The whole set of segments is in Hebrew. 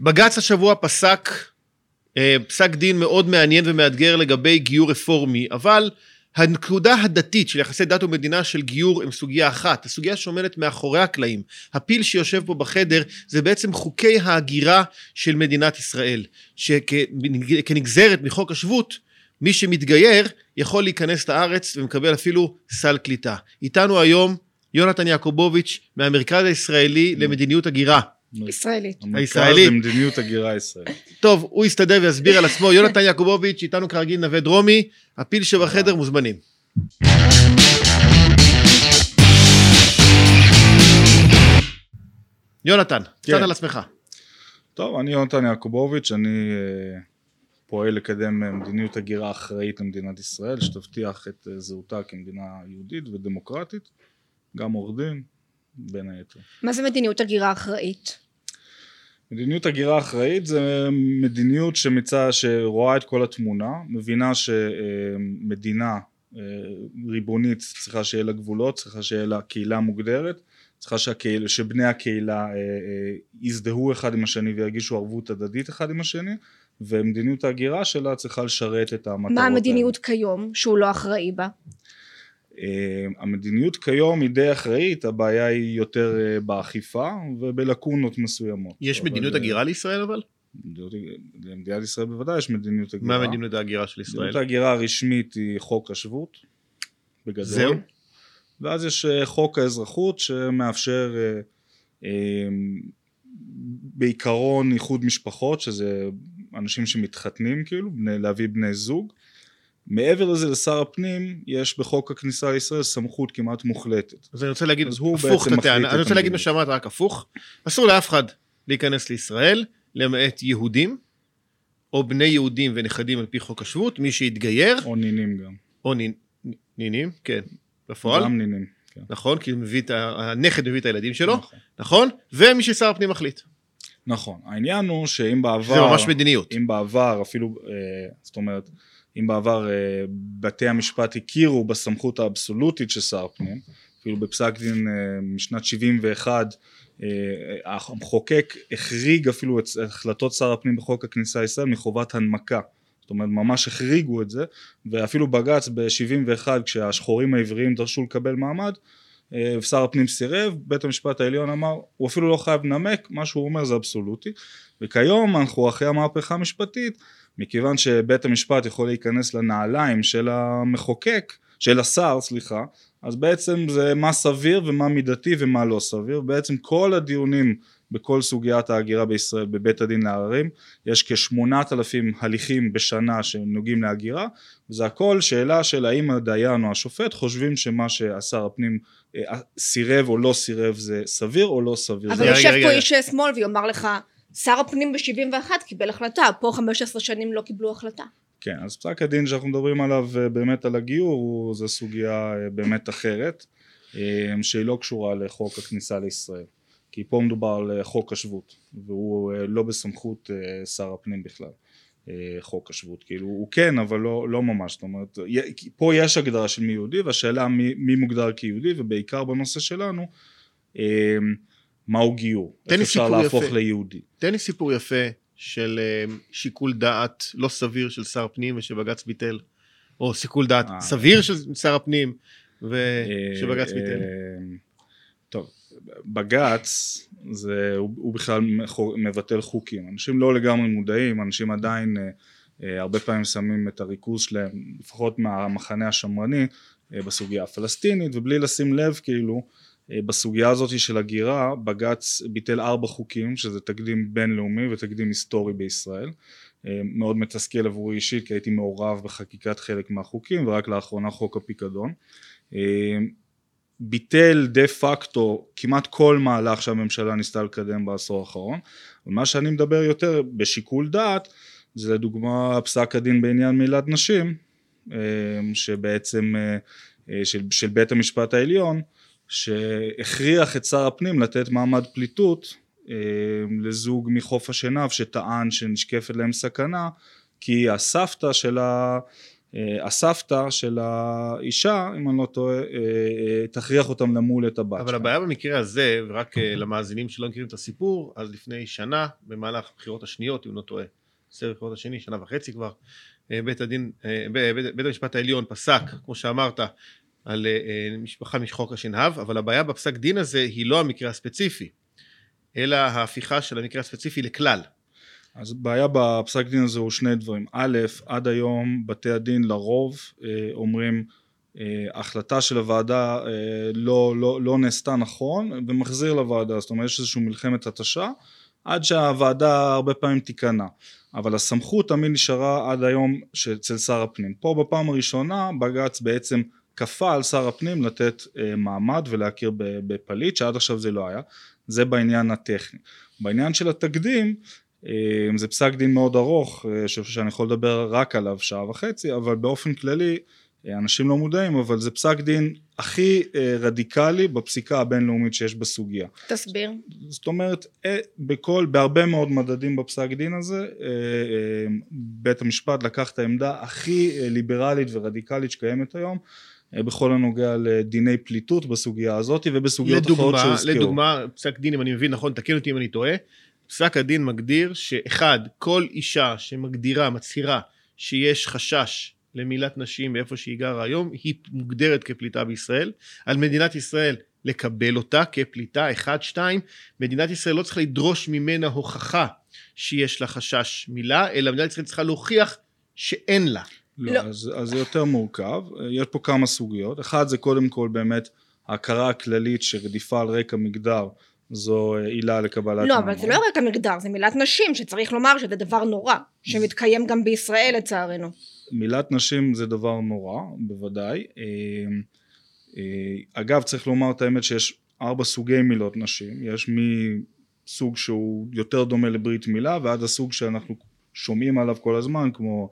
בג"ץ השבוע פסק אה, פסק דין מאוד מעניין ומאתגר לגבי גיור רפורמי, אבל הנקודה הדתית של יחסי דת ומדינה של גיור הם סוגיה אחת, הסוגיה שעומדת מאחורי הקלעים. הפיל שיושב פה בחדר זה בעצם חוקי ההגירה של מדינת ישראל, שכנגזרת מחוק השבות, מי שמתגייר יכול להיכנס לארץ ומקבל אפילו סל קליטה. איתנו היום יונתן יעקובוביץ' מהמרכז הישראלי למדיניות הגירה. ישראלית. הישראלית. המרכז למדיניות הגירה ישראלית. טוב, הוא יסתדר ויסביר על עצמו. יונתן יעקובוביץ', איתנו כרגיל נווה דרומי, הפיל שבחדר מוזמנים. יונתן, קצת כן. על עצמך. טוב, אני יונתן יעקובוביץ', אני אה, פועל לקדם אה, מדיניות הגירה אחראית למדינת ישראל, שתבטיח את אה, זהותה כמדינה יהודית ודמוקרטית, גם עורך דין, בין היתר. מה זה מדיניות הגירה אחראית? מדיניות הגירה אחראית זה מדיניות שמצא, שרואה את כל התמונה, מבינה שמדינה אה, ריבונית צריכה שיהיה לה גבולות, צריכה שיהיה לה קהילה מוגדרת, צריכה שהקהילה, שבני הקהילה אה, אה, יזדהו אחד עם השני וירגישו ערבות הדדית אחד עם השני, ומדיניות ההגירה שלה צריכה לשרת את המטרות מה האלה. המדיניות כיום שהוא לא אחראי בה? אה, המדיניות כיום היא די אחראית, הבעיה היא יותר אה, באכיפה ובלקונות מסוימות. יש אבל, מדיניות אה, הגירה לישראל אבל? למדינת ישראל בוודאי יש מדיניות הגירה. מה מדיניות ההגירה של ישראל? מדיניות ההגירה הרשמית היא חוק השבות, בגדול. זהו? ואז יש חוק האזרחות שמאפשר בעיקרון איחוד משפחות, שזה אנשים שמתחתנים כאילו, בני, להביא בני זוג. מעבר לזה לשר הפנים יש בחוק הכניסה לישראל סמכות כמעט מוחלטת. אז אני רוצה להגיד הפוך את הטענה, אני רוצה להגיד מה. שאמרת רק הפוך, אסור לאף אחד להיכנס לישראל, למעט יהודים, או בני יהודים ונכדים על פי חוק השבות, מי שהתגייר, או נינים גם. או נינים, כן, בפועל, גם נינים. כן. נכון, כי הוא מביא את ה- הנכד מביא את הילדים שלו, נכון. נכון, ומי ששר הפנים מחליט, נכון. העניין הוא שאם בעבר... זה ממש מדיניות. אם בעבר אפילו, אה, זאת אומרת, אם בעבר אה, בתי המשפט הכירו בסמכות האבסולוטית של שר הפנים, אפילו בפסק דין אה, משנת 71, אה, המחוקק החריג אפילו את החלטות שר הפנים בחוק הכניסה לישראל מחובת הנמקה. זאת אומרת ממש החריגו את זה ואפילו בג"ץ ב-71 כשהשחורים העבריים דרשו לקבל מעמד ושר הפנים סירב, בית המשפט העליון אמר הוא אפילו לא חייב לנמק, מה שהוא אומר זה אבסולוטי וכיום אנחנו אחרי המהפכה המשפטית מכיוון שבית המשפט יכול להיכנס לנעליים של המחוקק, של השר סליחה, אז בעצם זה מה סביר ומה מידתי ומה לא סביר, בעצם כל הדיונים בכל סוגיית ההגירה בישראל בבית הדין לערערים, יש כשמונת אלפים הליכים בשנה שנוגעים להגירה, וזה הכל שאלה של האם הדיין או השופט חושבים שמה שהשר הפנים אה, סירב או לא סירב זה סביר או לא סביר. אבל יושב פה. איש שמאל ויאמר לך שר הפנים ב-71 קיבל החלטה, פה 15 שנים לא קיבלו החלטה. כן, אז פסק הדין שאנחנו מדברים עליו אה, באמת על הגיור זה סוגיה אה, באמת אחרת אה, שהיא לא קשורה לחוק הכניסה לישראל. כי פה מדובר על חוק השבות והוא לא בסמכות שר הפנים בכלל חוק השבות. כאילו הוא כן אבל לא, לא ממש. זאת אומרת פה יש הגדרה של מי יהודי והשאלה מי, מי מוגדר כיהודי ובעיקר בנושא שלנו מהו גיור איך אפשר להפוך יפה. ליהודי תן לי סיפור יפה של אה, שיקול דעת לא סביר של שר פנים ושבג"ץ ביטל, או שיקול דעת אה. סביר של שר הפנים ושבג"ץ אה, ביטל. אה, טוב, בג"ץ זה, הוא, הוא בכלל מבטל חוקים, אנשים לא לגמרי מודעים, אנשים עדיין אה, אה, הרבה פעמים שמים את הריכוז שלהם, לפחות מהמחנה השמרני, אה, בסוגיה הפלסטינית, ובלי לשים לב כאילו אה, בסוגיה הזאת של הגירה, בג"ץ ביטל ארבע חוקים, שזה תקדים בינלאומי ותקדים היסטורי בישראל. אה, מאוד מתסכל עבורי אישית כי הייתי מעורב בחקיקת חלק מהחוקים ורק לאחרונה חוק הפיקדון. אה, ביטל דה פקטו כמעט כל מהלך שהממשלה ניסתה לקדם בעשור האחרון. אבל מה שאני מדבר יותר בשיקול דעת זה לדוגמה פסק הדין בעניין מילת נשים אה, שבעצם אה, אה, של, של בית המשפט העליון שהכריח את שר הפנים לתת מעמד פליטות אה, לזוג מחוף השנהב שטען שנשקפת להם סכנה כי הסבתא של, ה, אה, הסבתא של האישה, אם אני לא טועה, אה, תכריח אותם למול את הבת אבל. הבעיה במקרה הזה, ורק אה, למאזינים שלא מכירים את הסיפור, אז לפני שנה, במהלך הבחירות השניות, אם לא טועה, סבב הבחירות השני, שנה וחצי כבר, בית הדין, בית, בית המשפט העליון פסק, כמו שאמרת, על אה, אה, משפחה מחוק השנהב, אבל הבעיה בפסק דין הזה היא לא המקרה הספציפי, אלא ההפיכה של המקרה הספציפי לכלל. אז בעיה בפסק דין הזה הוא שני דברים. א', עד היום בתי הדין לרוב אה, אומרים החלטה של הוועדה לא, לא, לא נעשתה נכון ומחזיר לוועדה, זאת אומרת יש איזושהי מלחמת התשה עד שהוועדה הרבה פעמים תיכנע. אבל הסמכות תמיד נשארה עד היום אצל שר הפנים. פה בפעם הראשונה בג"ץ בעצם כפה על שר הפנים לתת אה, מעמד ולהכיר בפליט שעד עכשיו זה לא היה. זה בעניין הטכני. בעניין של התקדים אה, זה פסק דין מאוד ארוך, אה, שאני יכול לדבר רק עליו שעה וחצי, אבל באופן כללי אנשים לא מודעים, אבל זה פסק דין הכי רדיקלי בפסיקה הבינלאומית שיש בסוגיה. תסביר. זאת אומרת, בכל, בהרבה מאוד מדדים בפסק דין הזה, בית המשפט לקח את העמדה הכי ליברלית ורדיקלית שקיימת היום, בכל הנוגע לדיני פליטות בסוגיה הזאת ובסוגיות אחרות לדוגמה, שהוזכרו. לדוגמה, פסק דין, אם אני מבין נכון, תקן אותי אם אני טועה, פסק הדין מגדיר שאחד, כל אישה שמגדירה, מצהירה, שיש חשש למילת נשים באיפה שהיא גרה היום, היא מוגדרת כפליטה בישראל. על מדינת ישראל לקבל אותה כפליטה, אחד, שתיים, מדינת ישראל לא צריכה לדרוש ממנה הוכחה שיש לה חשש מילה, אלא מדינת ישראל צריכה להוכיח שאין לה. לא, לא. אז, אז זה יותר מורכב, יש פה כמה סוגיות, אחד זה קודם כל באמת ההכרה הכללית שרדיפה על רקע מגדר זו אה, עילה לקבלת לא. אבל זה לא רק המגדר, זה מילת נשים, שצריך לומר שזה דבר נורא, שמתקיים גם בישראל לצערנו. מילת נשים זה דבר נורא, בוודאי. אה, אה, אגב, צריך לומר את האמת שיש ארבע סוגי מילות נשים, יש מסוג שהוא יותר דומה לברית מילה ועד הסוג שאנחנו שומעים עליו כל הזמן, כמו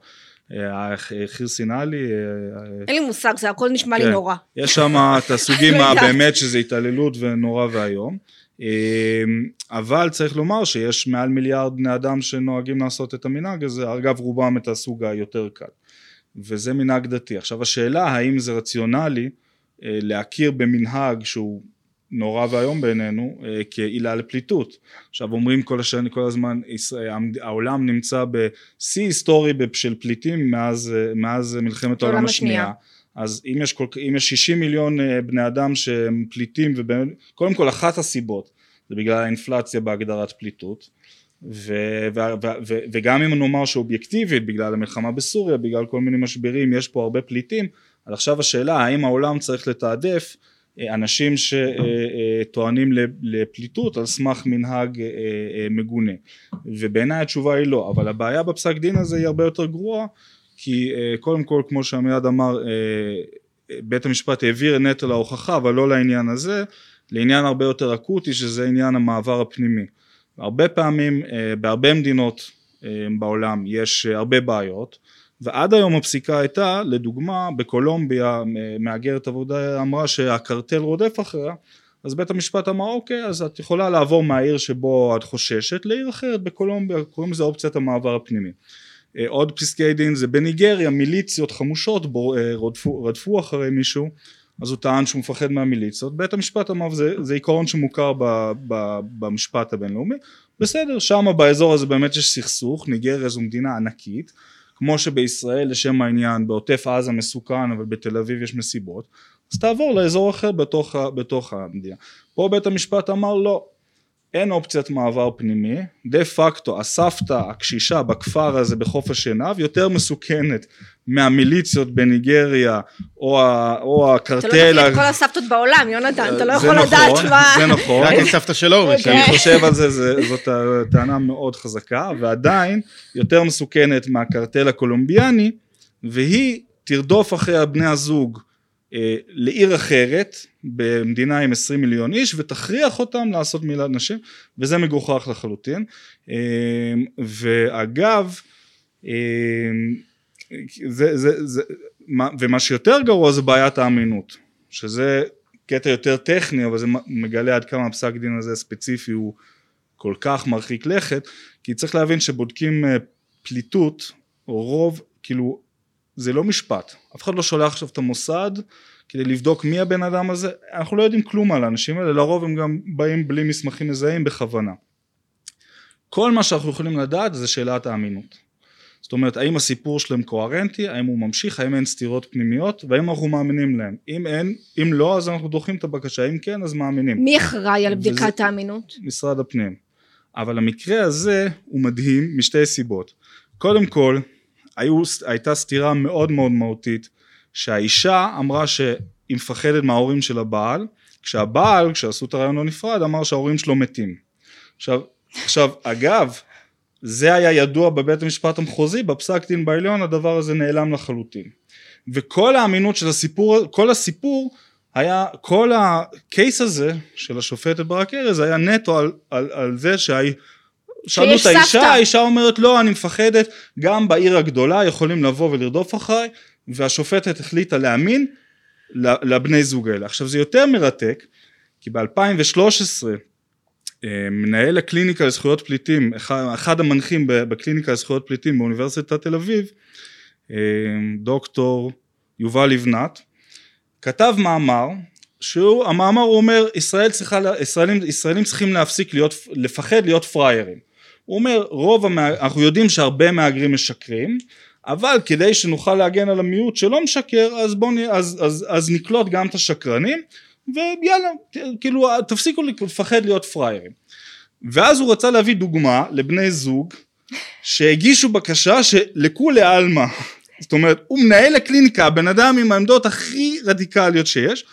חירסינלי, אה, אין לי מושג, זה הכל נשמע לי כן. נורא. יש שם את הסוגים לא. הבאמת שזה התעללות ונורא ואיום אמ, אבל צריך לומר שיש מעל מיליארד בני אדם שנוהגים לעשות את המנהג הזה אגב רובם את הסוג היותר קל וזה מנהג דתי עכשיו השאלה האם זה רציונלי אה, להכיר במנהג שהוא נורא ואיום בעינינו אה, כעילה לפליטות. עכשיו אומרים כל השני כל הזמן העולם נמצא בשיא היסטורי של פליטים מאז, אה, מאז מלחמת העולם השנייה. אז אם יש, כל, אם יש 60 מיליון אה, בני אדם שהם פליטים ובאמת, קודם כל אחת הסיבות זה בגלל האינפלציה בהגדרת פליטות. ו, ו, ו, ו, וגם אם נאמר שאובייקטיבית בגלל המלחמה בסוריה בגלל כל מיני משברים יש פה הרבה פליטים אז עכשיו השאלה האם העולם צריך לתעדף אנשים שטוענים לפליטות על סמך מנהג מגונה. ובעיניי התשובה היא לא אבל הבעיה בפסק דין הזה היא הרבה יותר גרועה כי אה, קודם כל כמו שעמיעד אמר אה, בית המשפט העביר נטל ההוכחה אבל לא לעניין הזה. לעניין הרבה יותר אקוטי שזה עניין המעבר הפנימי. הרבה פעמים אה, בהרבה מדינות בעולם יש הרבה בעיות ועד היום הפסיקה הייתה לדוגמה בקולומביה מהגרת עבודה אמרה שהקרטל רודף אחריה אז בית המשפט אמר אוקיי אז את יכולה לעבור מהעיר שבו את חוששת לעיר אחרת בקולומביה קוראים לזה אופציית המעבר הפנימי. אה, עוד פסקי דין זה בניגריה מיליציות חמושות בו, אה, רדפו, רדפו אחרי מישהו אז הוא טען שהוא מפחד מהמיליציות. בית המשפט אמר זה, זה עיקרון שמוכר ב, ב, במשפט הבינלאומי. בסדר שם באזור הזה באמת יש סכסוך ניגריה זו מדינה ענקית כמו שבישראל לשם העניין בעוטף עזה מסוכן אבל בתל אביב יש מסיבות אז תעבור לאזור אחר בתוך, בתוך המדינה פה בית המשפט אמר לא אין אופציית מעבר פנימי, דה פקטו הסבתא הקשישה בכפר הזה בחוף השנהב יותר מסוכנת מהמיליציות בניגריה או, ה, או אתה לא הקרטל, מכיר ה- את כל הסבתות בעולם, יונתן, אתה לא זה יכול נכון, לדעת מה... זה נכון, רק את סבתא שלו, אוקיי. כשאני חושב על זה, זה זאת טענה מאוד חזקה ועדיין יותר מסוכנת מהקרטל הקולומביאני והיא תרדוף אחרי בני הזוג לעיר אחרת במדינה עם 20 מיליון איש ותכריח אותם לעשות מילת נשים וזה מגוחך לחלוטין. אה, ואגב אה, זה, זה, זה, מה- ומה שיותר גרוע זה בעיית האמינות שזה קטע יותר טכני אבל זה מגלה עד כמה הפסק דין הזה הספציפי הוא כל כך מרחיק לכת כי צריך להבין שבודקים אה, פליטות או רוב כאילו זה לא משפט, אף אחד לא שולח עכשיו את המוסד כדי לבדוק מי הבן אדם הזה, אנחנו לא יודעים כלום על האנשים האלה, לרוב הם גם באים בלי מסמכים מזהים בכוונה. כל מה שאנחנו יכולים לדעת זה שאלת האמינות. זאת אומרת, האם הסיפור שלהם קוהרנטי, האם הוא ממשיך, האם אין סתירות פנימיות, והאם אנחנו מאמינים להם. אם אין, אם לא, אז אנחנו דוחים את הבקשה, אם כן, אז מאמינים. מי אחראי על בדיקת וזה- האמינות? משרד הפנים. אבל המקרה הזה הוא מדהים משתי סיבות. קודם כל, היו, הייתה סתירה מאוד מאוד מהותית, שהאישה אמרה שהיא מפחדת מההורים של הבעל, כשהבעל, כשעשו את הרעיון הנפרד, אמר שההורים שלו מתים. עכשיו, עכשיו, אגב, זה היה ידוע בבית המשפט המחוזי, בפסק דין בעליון הדבר הזה נעלם לחלוטין. וכל האמינות של הסיפור, כל הסיפור היה, כל הקייס הזה של השופטת ברק ארז היה נטו על, על, על זה שהיא, שאלו את האישה, סבתא. האישה אומרת לא אני מפחדת, גם בעיר הגדולה יכולים לבוא ולרדוף אחריי, והשופטת החליטה להאמין לבני זוג האלה. עכשיו זה יותר מרתק, כי ב-2013 אה, מנהל הקליניקה לזכויות פליטים, אחד, המנחים בקליניקה לזכויות פליטים באוניברסיטת תל אביב, אה, דוקטור יובל לבנת, כתב מאמר, שהוא, המאמר הוא אומר, ישראל צריכה, ישראלים, ישראלים צריכים להפסיק להיות, לפחד להיות פראיירים. הוא אומר, רוב, המה, אנחנו יודעים שהרבה מהגרים משקרים, אבל כדי שנוכל להגן על המיעוט שלא משקר, אז בואו, נ- אז, אז, אז נקלוט גם את השקרנים, ויאללה, כאילו, תפסיקו לפחד להיות פראיירים. ואז הוא רצה להביא דוגמה לבני זוג שהגישו בקשה שלכולי עלמא, זאת אומרת, הוא מנהל הקליניקה, הבן אדם עם העמדות הכי רדיקליות שיש,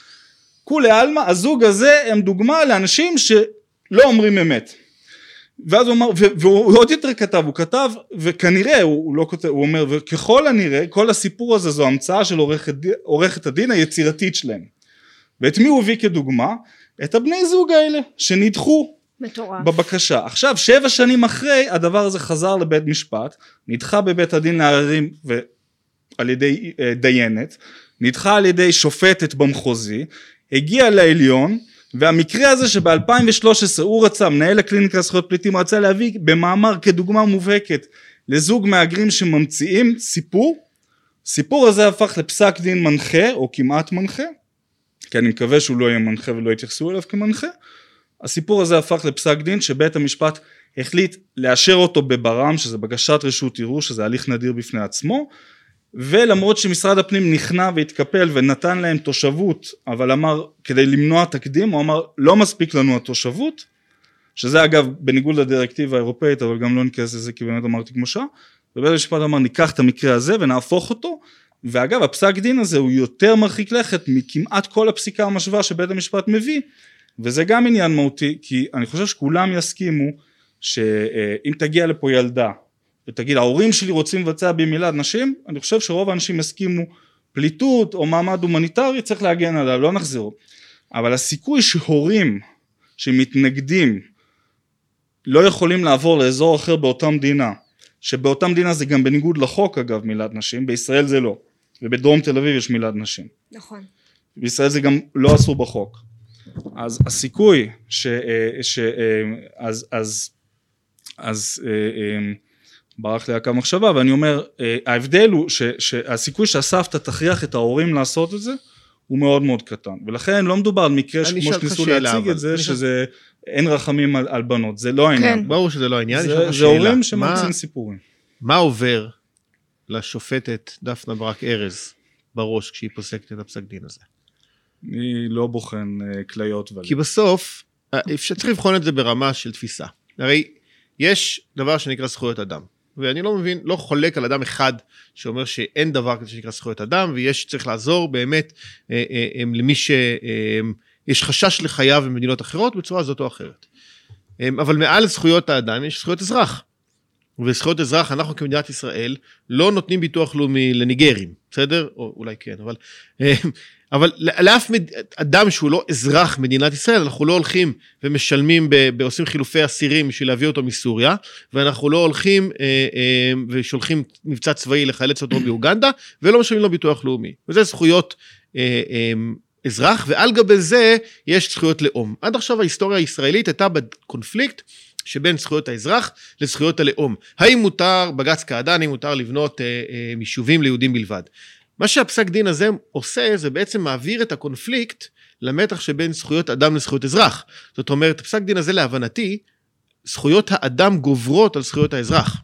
כולי עלמא, הזוג הזה הם דוגמה לאנשים שלא אומרים אמת. ואז הוא אמר, והוא עוד יותר כתב, הוא כתב, וכנראה, הוא, הוא לא כותב, הוא אומר, וככל הנראה, כל הסיפור הזה זו המצאה של עורכת, עורכת הדין היצירתית שלהם. ואת מי הוא הביא כדוגמה? את הבני זוג האלה, שנדחו מטורף. בבקשה. עכשיו, שבע שנים אחרי, הדבר הזה חזר לבית משפט, נדחה בבית הדין לערערים ו- על ידי אה, דיינת, נדחה על ידי שופטת במחוזי, הגיע לעליון, והמקרה הזה שב-2013 הוא רצה, מנהל הקליניקה לזכויות פליטים רצה להביא במאמר כדוגמה מובהקת לזוג מהגרים שממציאים סיפור, סיפור הזה הפך לפסק דין מנחה או כמעט מנחה, כי אני מקווה שהוא לא יהיה מנחה ולא יתייחסו אליו כמנחה, הסיפור הזה הפך לפסק דין שבית המשפט החליט לאשר אותו בברם, שזה בקשת רשות ערעור, שזה הליך נדיר בפני עצמו, ולמרות שמשרד הפנים נכנע והתקפל ונתן להם תושבות, אבל אמר, כדי למנוע תקדים, הוא אמר, לא מספיק לנו התושבות, שזה אגב בניגוד לדירקטיבה האירופאית, אבל גם לא ניכנס לזה כי באמת אמרתי כמו שעה, ובית המשפט אמר, ניקח את המקרה הזה ונהפוך אותו, ואגב, הפסק דין הזה הוא יותר מרחיק לכת מכמעט כל הפסיקה המשווה שבית המשפט מביא, וזה גם עניין מהותי, כי אני חושב שכולם יסכימו שאם תגיע לפה ילדה ותגיד ההורים שלי רוצים לבצע בי מילד נשים, אני חושב שרוב האנשים יסכימו פליטות או מעמד הומניטרי צריך להגן עליה, לא נחזיר. אבל הסיכוי שהורים שמתנגדים לא יכולים לעבור לאזור אחר באותה מדינה, שבאותה מדינה זה גם בניגוד לחוק אגב מילד נשים, בישראל זה לא, ובדרום תל אביב יש מילד נשים. נכון. בישראל זה גם לא אסור בחוק. אז הסיכוי ש... אה, ש אה, אז, אז, אז אה, אה, ברח לי הקו מחשבה ואני אומר אה, ההבדל הוא ש, שהסיכוי שהסבתא תכריח את ההורים לעשות את זה הוא מאוד מאוד קטן ולכן לא מדובר על מקרה אני שכמו שניסו להציג אבל. את זה שזה אין רחמים על, על בנות זה לא העניין כן. ברור שזה לא העניין, זה, זה. הורים מה- שממציאים סיפורים מה עובר לשופטת דפנה ברק ארז בראש כשהיא פוסקת את הפסק דין הזה? אני לא בוחן אה, כליות כי בסוף, אה, אפשר צריך לבחון את זה ברמה של תפיסה. הרי יש דבר שנקרא זכויות אדם. ואני לא מבין, לא חולק על אדם אחד שאומר שאין דבר כזה שנקרא זכויות אדם, ויש, צריך לעזור באמת אה, אה, אה, למי שיש חשש לחייו במדינות אחרות בצורה זאת או אחרת. אה, אבל מעל זכויות האדם יש זכויות אזרח. וזכויות אזרח, אנחנו כמדינת ישראל לא נותנים ביטוח לאומי לניגרים, בסדר? או אולי כן, אבל... אבל לאף מד... אדם שהוא לא אזרח מדינת ישראל, אנחנו לא הולכים ומשלמים. ב- עושים חילופי אסירים בשביל להביא אותו מסוריה, ואנחנו לא הולכים אה, אה, ושולחים מבצע צבאי לחלץ אותו באוגנדה, ולא משלמים לו ביטוח לאומי. וזה זכויות אה, אה, אזרח, ועל גבי זה יש זכויות לאום. עד עכשיו ההיסטוריה הישראלית הייתה בקונפליקט שבין זכויות האזרח לזכויות הלאום. האם מותר, בג"ץ קעדאן, האם מותר לבנות אה, אה, יישובים ליהודים בלבד. מה שהפסק דין הזה עושה, זה בעצם מעביר את הקונפליקט למתח שבין זכויות אדם לזכויות אזרח. זאת אומרת, הפסק דין הזה להבנתי, זכויות האדם גוברות על זכויות האזרח.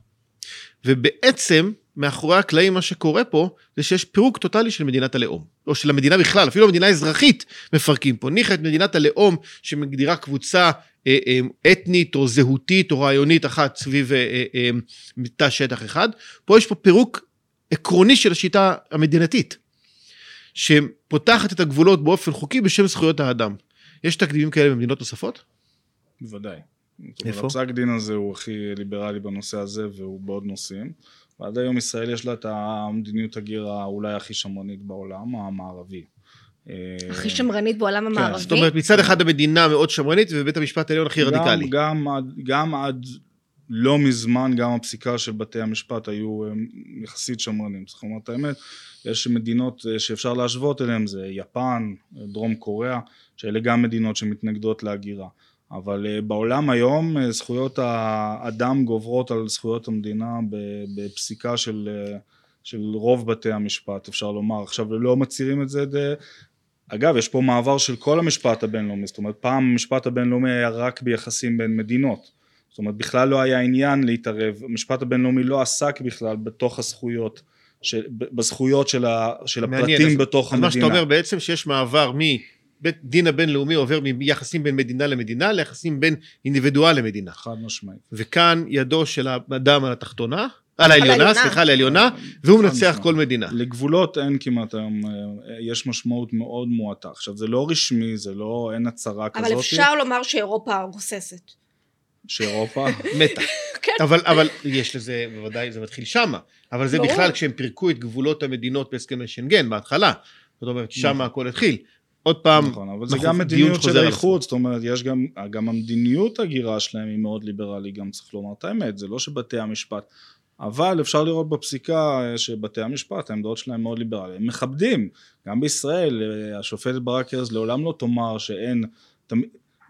ובעצם, מאחורי הקלעים מה שקורה פה, זה שיש פירוק טוטאלי של מדינת הלאום. או של המדינה בכלל, אפילו המדינה האזרחית מפרקים פה. ניחא את מדינת הלאום שמגדירה קבוצה אה, אה, אתנית או זהותית או רעיונית אחת סביב אה, תא שטח אחד. פה יש פה פירוק עקרוני של השיטה המדינתית, שפותחת את הגבולות באופן חוקי בשם זכויות האדם. יש תקדימים כאלה במדינות נוספות? בוודאי. איפה? הפסק דין הזה הוא הכי ליברלי בנושא הזה והוא בעוד נושאים. ועד היום ישראל יש לה את המדיניות הגירה אולי הכי שמרנית בעולם המערבי. הכי שמרנית בעולם כן, המערבי? זאת אומרת, מצד אחד המדינה מאוד שמרנית ובית המשפט העליון הכי רדיקלי. גם, גם, עד, גם עד לא מזמן גם הפסיקה של בתי המשפט היו הם, יחסית שמרנים. צריך לומר את האמת, יש מדינות אה, שאפשר להשוות אליהן, זה יפן, דרום קוריאה, שאלה גם מדינות שמתנגדות להגירה. אבל אה, בעולם היום אה, זכויות האדם גוברות על זכויות המדינה בפסיקה של, של רוב בתי המשפט, אפשר לומר. עכשיו, לא מצהירים את זה די... אגב, יש פה מעבר של כל המשפט הבינלאומי, זאת אומרת, פעם המשפט הבינלאומי היה רק ביחסים בין מדינות. זאת אומרת בכלל לא היה עניין להתערב, המשפט הבינלאומי לא עסק בכלל בתוך הזכויות, של, בזכויות של, ה, של הפרטים מעניין, בתוך אז המדינה. מה שאתה אומר בעצם שיש מעבר מבית דין הבינלאומי עובר מיחסים בין מדינה למדינה ליחסים בין אינדיבידואל למדינה. חד משמעית. וכאן ידו של האדם על התחתונה, על העליונה. סליחה, על העליונה, והוא מנצח. כל מדינה. לגבולות אין כמעט היום, אה, יש משמעות מאוד מועטה. עכשיו זה לא רשמי, זה לא, אין הצהרה כזאת. אבל אפשר לומר שאירופה גוססת. שאירופה, מתה. כן. אבל, אבל יש לזה, בוודאי, זה מתחיל שמה. אבל זה ברור. בכלל כשהם פירקו את גבולות המדינות בהסכמי שנגן בהתחלה. זאת אומרת, שמה נכון. הכל התחיל. עוד פעם, נכון, אבל זה גם מדיניות של האיחוד, זאת אומרת, יש גם, גם המדיניות הגירה שלהם היא מאוד ליברלית, גם צריך לומר את האמת, זה לא שבתי המשפט, אבל אפשר לראות בפסיקה אה, שבתי המשפט, העמדות שלהם מאוד ליברליות, הם מכבדים, גם בישראל, אה, השופטת ברק ארז לעולם לא תאמר שאין,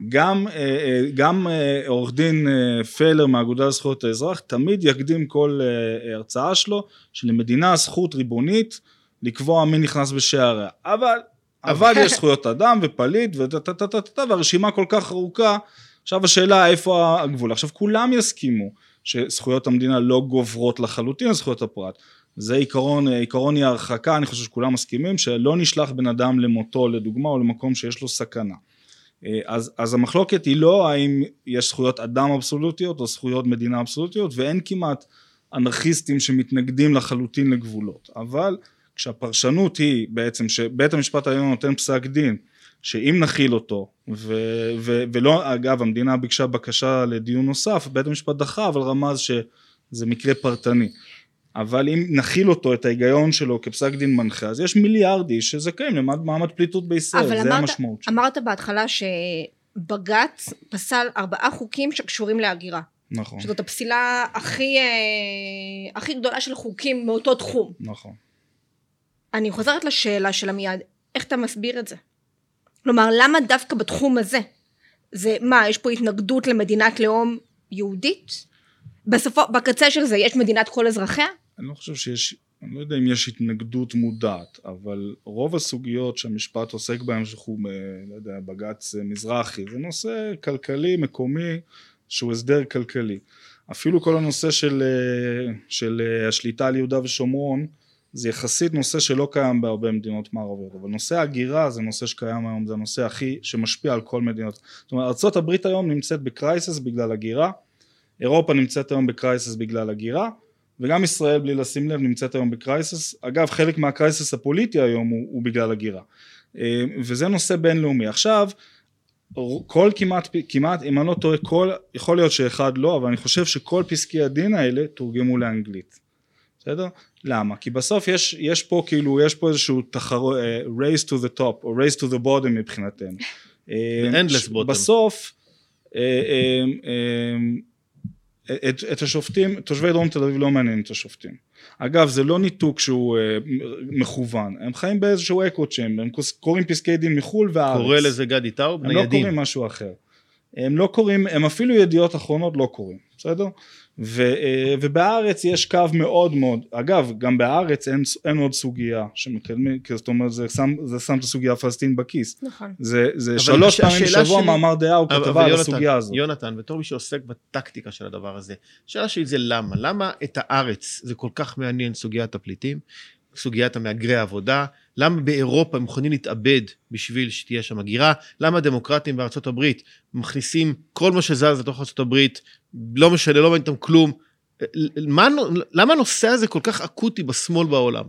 גם, אה, אה, גם אה, עורך דין פלר מהאגודה לזכויות האזרח תמיד יקדים כל אה, הרצאה שלו שלמדינה זכות ריבונית לקבוע מי נכנס בשעריה אבל אבל יש זכויות אדם ופליט וטה-טה-טה-טה והרשימה כל כך ארוכה. עכשיו השאלה איפה הגבול? עכשיו כולם יסכימו שזכויות המדינה לא גוברות לחלוטין על זכויות הפרט. זה עיקרון, עיקרון היא הרחקה, אני חושב שכולם מסכימים שלא נשלח בן אדם למותו לדוגמה או למקום שיש לו סכנה. אה, אז, אז המחלוקת היא לא האם יש זכויות אדם אבסולוטיות או זכויות מדינה אבסולוטיות ואין כמעט אנרכיסטים שמתנגדים לחלוטין לגבולות. אבל כשהפרשנות היא בעצם שבית המשפט העליון נותן פסק דין שאם נכיל אותו ו, ו, ולא אגב המדינה ביקשה בקשה לדיון נוסף בית המשפט דחה אבל רמז שזה מקרה פרטני אבל אם נכיל אותו את ההיגיון שלו כפסק דין מנחה אז יש מיליארד איש שזכאים למעמד פליטות בישראל זה אמרת, המשמעות שלו אמרת בהתחלה שבג"ץ פסל ארבעה חוקים שקשורים להגירה. נכון שזאת הפסילה הכי, אה, הכי גדולה של חוקים מאותו תחום. נכון אני חוזרת לשאלה של עמיעד, איך אתה מסביר את זה? כלומר, למה דווקא בתחום הזה? זה מה, יש פה התנגדות למדינת לאום יהודית? בסופו, בקצה של זה יש מדינת כל אזרחיה? אני לא חושב שיש, אני לא יודע אם יש התנגדות מודעת, אבל רוב הסוגיות שהמשפט עוסק בהן, שאנחנו, לא יודע, בג"ץ מזרחי, זה נושא כלכלי, מקומי, שהוא הסדר כלכלי. אפילו כל הנושא של, של השליטה על יהודה ושומרון, זה יחסית נושא שלא קיים בהרבה מדינות מערביות, אבל נושא ההגירה זה נושא שקיים היום, זה הנושא הכי, שמשפיע על כל מדינות. זאת אומרת, ארה"ב היום נמצאת בקרייסס בגלל הגירה, אירופה נמצאת היום ב crisis בגלל הגירה, וגם ישראל בלי לשים לב נמצאת היום ב crisis, אגב חלק מה crisis הפוליטי היום הוא, הוא בגלל הגירה, אה, וזה נושא בינלאומי. עכשיו, כל כמעט, כמעט, אם אני לא טועה, כל, יכול להיות שאחד לא, אבל אני חושב שכל פסקי הדין האלה תורגמו לאנגלית. בסדר? למה? כי בסוף יש, יש פה כאילו, יש פה איזשהו תחרות, uh, race to the top, או race to the bottom מבחינתנו. endless bottom. בסוף, uh, uh, uh, את, את השופטים, תושבי דרום תל אביב לא מעניינים את השופטים. אגב, זה לא ניתוק שהוא uh, מכוון, הם חיים באיזשהו אקו צ'מבר, הם קוראים פסקי דין מחו"ל והארץ. קורא לזה גדי טאוב, הם לא ניידים. קוראים משהו אחר. הם לא קוראים, הם אפילו ידיעות אחרונות לא קוראים, בסדר? ו, אה, ובארץ יש קו מאוד מאוד, אגב גם בארץ אין, אין עוד סוגיה שמקדמים, כי זאת אומרת זה שם, זה שם את הסוגיה הפלסטינית בכיס, נכון. זה, זה שלוש פעמים בשבוע שלי- מאמר דעה או אבל- כתבה אבל על יונתן, הסוגיה הזאת. יונתן, בתור מי שעוסק בטקטיקה של הדבר הזה, השאלה שלי זה למה? למה את הארץ זה כל כך מעניין סוגיית הפליטים, סוגיית המהגרי העבודה, למה באירופה הם מוכנים להתאבד בשביל שתהיה שם הגירה, למה הדמוקרטים בארצות הברית מכניסים כל מה שזז לתוך ארצות הברית, לא משנה, לא מעניין אותם כלום. מה, למה הנושא הזה כל כך אקוטי בשמאל בעולם?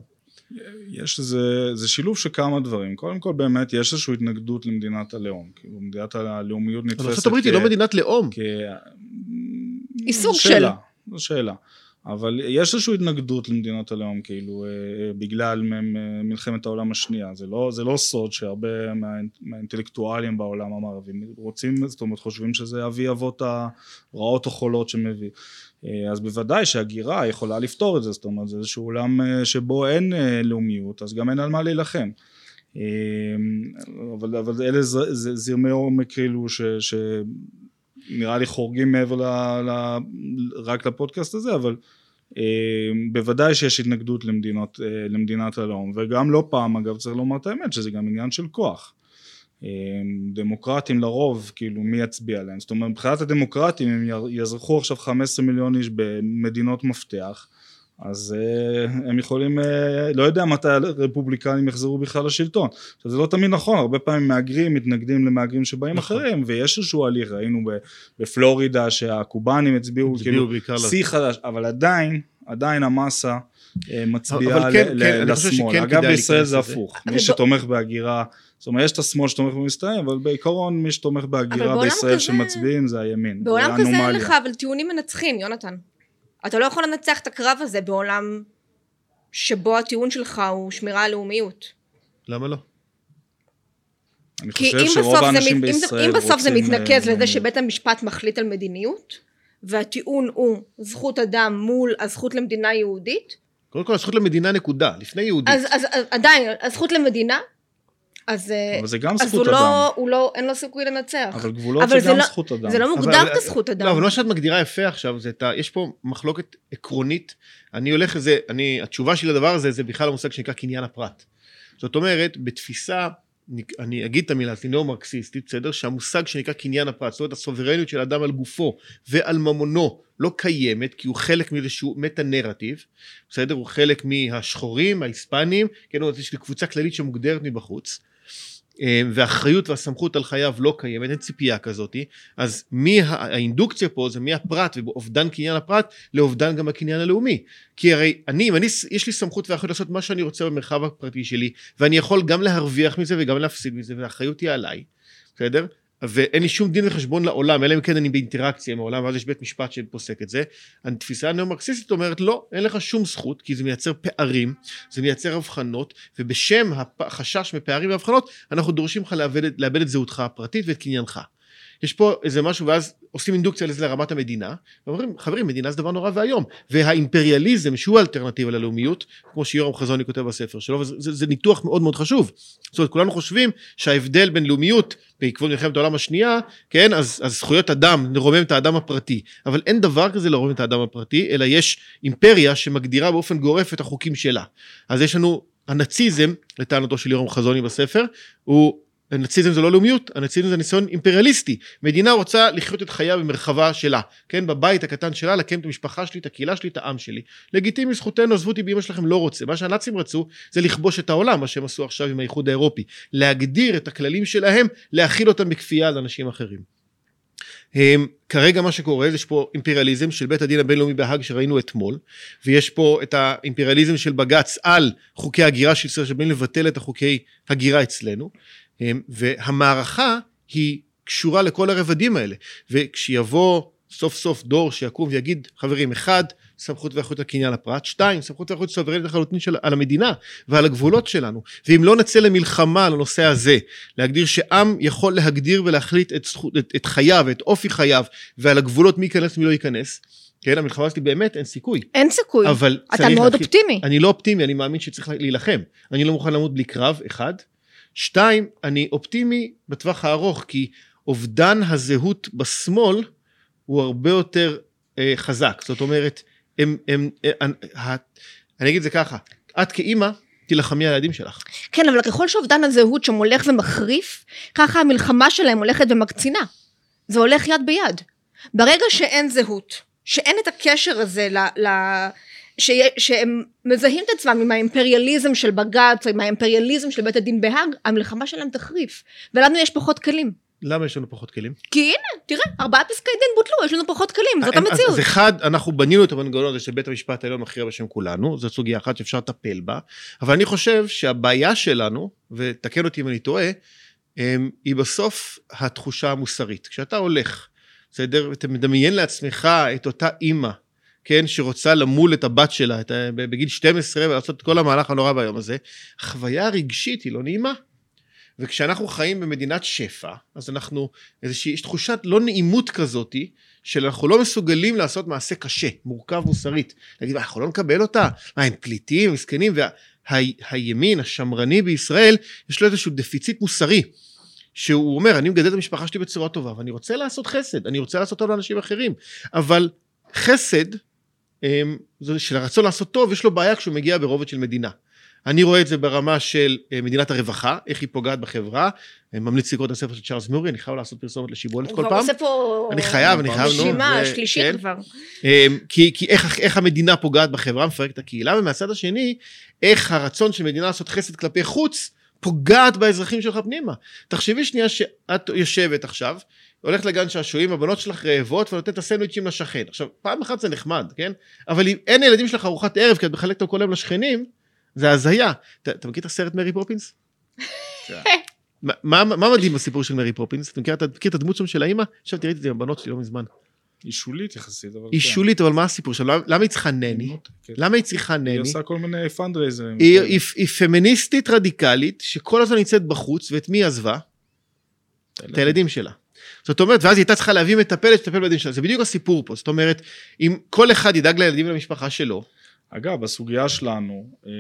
יש איזה, זה שילוב של כמה דברים, קודם כל באמת יש איזושהי התנגדות למדינת הלאום, כאילו מדינת הלאומיות נתפסת אבל הברית היא לא מדינת לאום. כ... היא סוג של. שאלה, זו שאלה. אבל יש איזושהי התנגדות למדינת הלאום, כאילו, אה, אה, בגלל מלחמת העולם השנייה. זה לא, זה לא סוד שהרבה מה, מהאינטלקטואלים בעולם המערבי רוצים, זאת אומרת, חושבים שזה אבי אבות הרעות החולות שמביא. אה, אז בוודאי שהגירה יכולה לפתור את זה, זאת אומרת, זה איזשהו עולם שבו אין לאומיות, אז גם אין על מה להילחם. אבל, אבל אלה זרמי עומק כאילו ש... ש נראה לי חורגים מעבר ל, ל, רק לפודקאסט הזה, אבל אה, בוודאי שיש התנגדות למדינות, אה, למדינת הלאום, וגם לא פעם אגב צריך לומר את האמת שזה גם עניין של כוח. אה, דמוקרטים לרוב, כאילו מי יצביע להם? זאת אומרת מבחינת הדמוקרטים הם יאזרחו עכשיו 15 מיליון איש במדינות מפתח, אז אה, הם יכולים, אה, לא יודע מתי הרפובליקנים יחזרו בכלל לשלטון. עכשיו זה לא תמיד נכון, הרבה פעמים מהגרים מתנגדים למהגרים שבאים נכון. אחריהם, ויש איזשהו הליך, ראינו ב- בפלורידה שהקובנים הצביעו הצביעו כאילו שיא חדש, אבל עדיין, עדיין המסה אה, מצביעה כן, ל- כן, לשמאל. אגב בישראל זה. הפוך, אבל מי שתומך בהגירה, זאת אומרת יש את השמאל שתומך במסתננים, אבל בעיקרון מי שתומך בהגירה בישראל כזה- שמצביעים זה הימין. בעולם זה כזה אין. לך אבל טיעונים מנצחים, יונתן. אתה לא יכול לנצח את הקרב הזה בעולם שבו הטיעון שלך הוא שמירה על לאומיות. למה לא? אני כי חושב אם שרוב האנשים אם, זה, בישראל אם בסוף זה מתנקז אה, לזה. שבית המשפט מחליט על מדיניות, והטיעון הוא זכות אדם מול הזכות למדינה יהודית, קודם כל הזכות למדינה נקודה, לפני יהודית. אז, אז, אז עדיין, הזכות למדינה, אז, אה, אבל זה גם אז זכות הוא אדם. לא, הוא לא, אין לו סיכוי לנצח. אבל גבולות אבל זה זה גם לא- זכות אדם. זה לא מוגדר אבל- כזכות אדם. לא, אבל מה שאת מגדירה יפה עכשיו, זה את ה... יש פה מחלוקת עקרונית. אני הולך לזה, אני, התשובה שלי לדבר הזה, זה בכלל המושג שנקרא קניין הפרט. זאת אומרת, בתפיסה, אני- אני אגיד את המילה, זה נאו-מרקסיסטית, בסדר? שהמושג שנקרא קניין הפרט, זאת אומרת, הסוברניות של האדם על גופו ועל ממונו לא קיימת, כי הוא חלק מאיזשהו מטה-נרטיב, בסדר? הוא חלק מהשחורים, ההיספנים, כן, יש לי קבוצה כללית שמוגדרת מבחוץ. אה, והאחריות והסמכות על חייו לא קיימת, אין ציפייה כזאתי, אז מי האינדוקציה פה זה מהפרט ואובדן קניין הפרט לאובדן גם הקניין הלאומי. כי הרי אני, אם אני, יש לי סמכות ואחריות לעשות מה שאני רוצה במרחב הפרטי שלי, ואני יכול גם להרוויח מזה וגם להפסיד מזה, והאחריות היא עליי, בסדר? ואין לי שום דין וחשבון לעולם, אלא אם כן אני באינטראקציה עם העולם, ואז יש בית משפט שפוסק את זה. התפיסה הנאו-מרקסיסטית אומרת, לא, אין לך שום זכות, כי זה מייצר פערים, זה מייצר הבחנות, ובשם החשש מפערים והבחנות, אנחנו דורשים לך לאבד, לאבד את זהותך הפרטית ואת קניינך. יש פה איזה משהו, ואז עושים אינדוקציה לזה לרמת המדינה, ואומרים, חברים, מדינה זה דבר נורא ואיום, והאימפריאליזם, שהוא האלטרנטיבה ללאומיות, כמו שיורם חזוני כותב בספר שלו, וזה זה, זה ניתוח מאוד מאוד חשוב. זאת אומרת, כולנו חושבים שההבדל בין לאומיות, בעקבות מלחמת העולם השנייה, כן, אז, אז זכויות אדם, נרומם את האדם הפרטי, אבל אין דבר כזה לרומם את האדם הפרטי, אלא יש אימפריה שמגדירה באופן גורף את החוקים שלה. אז יש לנו, הנאציזם, לטענתו של יורם חזוני בספר, הוא הנאציזם זה לא לאומיות, הנאציזם זה ניסיון אימפריאליסטי. מדינה רוצה לחיות את חייה במרחבה שלה, כן, בבית הקטן שלה, לקיים את המשפחה שלי, את הקהילה שלי, את העם שלי. לגיטימי, זכותנו, עזבו אותי באמא שלכם, לא רוצה. מה שהנאצים רצו זה לכבוש את העולם, מה שהם עשו עכשיו עם האיחוד האירופי. להגדיר את הכללים שלהם, להכיל אותם בכפייה על אנשים אחרים. הם, כרגע מה שקורה זה יש פה אימפריאליזם של בית הדין הבינלאומי בהאג שראינו אתמול ויש פה את האימפריאליזם של בג"ץ על חוקי הגירה של ישראל שבאים לבטל את החוקי הגירה אצלנו והמערכה היא קשורה לכל הרבדים האלה וכשיבוא סוף סוף דור שיקום ויגיד חברים אחד סמכות ואחריות על קניין הפרט שתיים סמכות ואחריות סוברנית לחלוטין של, על המדינה ועל הגבולות שלנו ואם לא נצא למלחמה על הנושא הזה להגדיר שעם יכול להגדיר ולהחליט את, זכות, את, את חייו את אופי חייו ועל הגבולות מי ייכנס ומי לא ייכנס כן המלחמה הזאת באמת אין סיכוי אין סיכוי. אבל אתה מאוד להתחיל- אופטימי. אני לא אופטימי, אני מאמין שצריך להילחם. אני לא מוכן למות בלי קרב, אחד. שתיים, אני אופטימי בטווח הארוך, כי אובדן הזהות בשמאל הוא הרבה יותר אה, חזק. זאת אומרת, הם, הם, אה, אה, אני אגיד את זה ככה, את כאימא, תילחמי על הילדים שלך. כן, אבל ככל שאובדן הזהות שם הולך ומחריף, ככה המלחמה שלהם הולכת ומקצינה. זה הולך יד ביד. ברגע שאין זהות, שאין את הקשר הזה ל... ל ש... שהם מזהים את עצמם עם האימפריאליזם של בג"ץ או עם האימפריאליזם של בית הדין בהאג, המלחמה שלהם תחריף. ולנו יש פחות כלים. למה יש לנו פחות כלים? כי הנה, תראה, ארבעה פסקי דין בוטלו, יש לנו פחות כלים, זאת המציאות. אז אחד, אנחנו בנינו את המנגנון הזה שבית המשפט העליון מכריע בשם כולנו, זו סוגיה אחת שאפשר לטפל בה, אבל אני חושב שהבעיה שלנו, ותקן אותי אם אני טועה, אמ, היא בסוף התחושה המוסרית. כשאתה הולך, בסדר, ואתה מדמיין לעצמך את אותה אימא, כן, שרוצה למול את הבת שלה את, בגיל 12 ולעשות את כל המהלך הנורא ביום הזה, החוויה הרגשית היא לא נעימה. וכשאנחנו חיים במדינת שפע, אז אנחנו, איזושהי, יש תחושת לא נעימות כזאתי, של אנחנו לא מסוגלים לעשות מעשה קשה, מורכב מוסרית. להגיד, אנחנו לא נקבל אותה? מה, הם פליטים, מסכנים? והימין, וה, השמרני בישראל, יש לו איזשהו דפיציט מוסרי. שהוא אומר, אני מגדל את המשפחה שלי בצורה טובה, ואני רוצה לעשות חסד, אני רוצה לעשות טוב לאנשים אחרים. אבל חסד, של הרצון לעשות טוב, יש לו בעיה כשהוא מגיע ברובד של מדינה. אני רואה את זה ברמה של אה, מדינת הרווחה, איך היא פוגעת בחברה. אני ממליץ לקרוא את הספר של צ'ארלס מורי, אני חייב לעשות פרסומת לשיבולת כל פעם. הוא עושה פה... אני חייב, אני חייב, נו. רשימה שלישית כן. כבר. אמ, כי, כי איך, איך המדינה פוגעת בחברה, מפרקת את הקהילה, ומהצד השני, איך הרצון של מדינה לעשות חסד כלפי חוץ, פוגעת באזרחים שלך פנימה. תחשבי שנייה שאת יושבת עכשיו, הולכת לגן שעשועים, הבנות שלך רעבות ונותנת את הסנדוויצ'ים לשכן. עכשיו, פעם אחת זה נחמד, כן? אבל אם אין לילדים שלך ארוחת ערב כי את מחלקת אותם כל היום לשכנים, זה הזיה. אתה, אתה מכיר את הסרט מרי פופינס? מה, מה מדהים בסיפור של מרי פופינס? אתה מכיר, אתה מכיר את הדמות שם של האימא? עכשיו תראי את זה עם הבנות שלי לא מזמן. היא שולית יחסית. אבל היא כן. שולית, אבל מה הסיפור שלה? למה היא צריכה נני? כן. למה היא צריכה נני? היא עושה כל מיני פאנדרייזרים. היא, היא, היא פמיניסטית רדיקלית, שכל הזמן נמצאת בחוץ, ואת מי עזבה? את הילדים שלה. זאת אומרת, ואז היא הייתה צריכה להביא מטפלת שתטפל בילדים שלה. זה בדיוק הסיפור פה. זאת אומרת, אם כל אחד ידאג לילדים ולמשפחה שלו, אגב, בסוגיה שלנו, אה,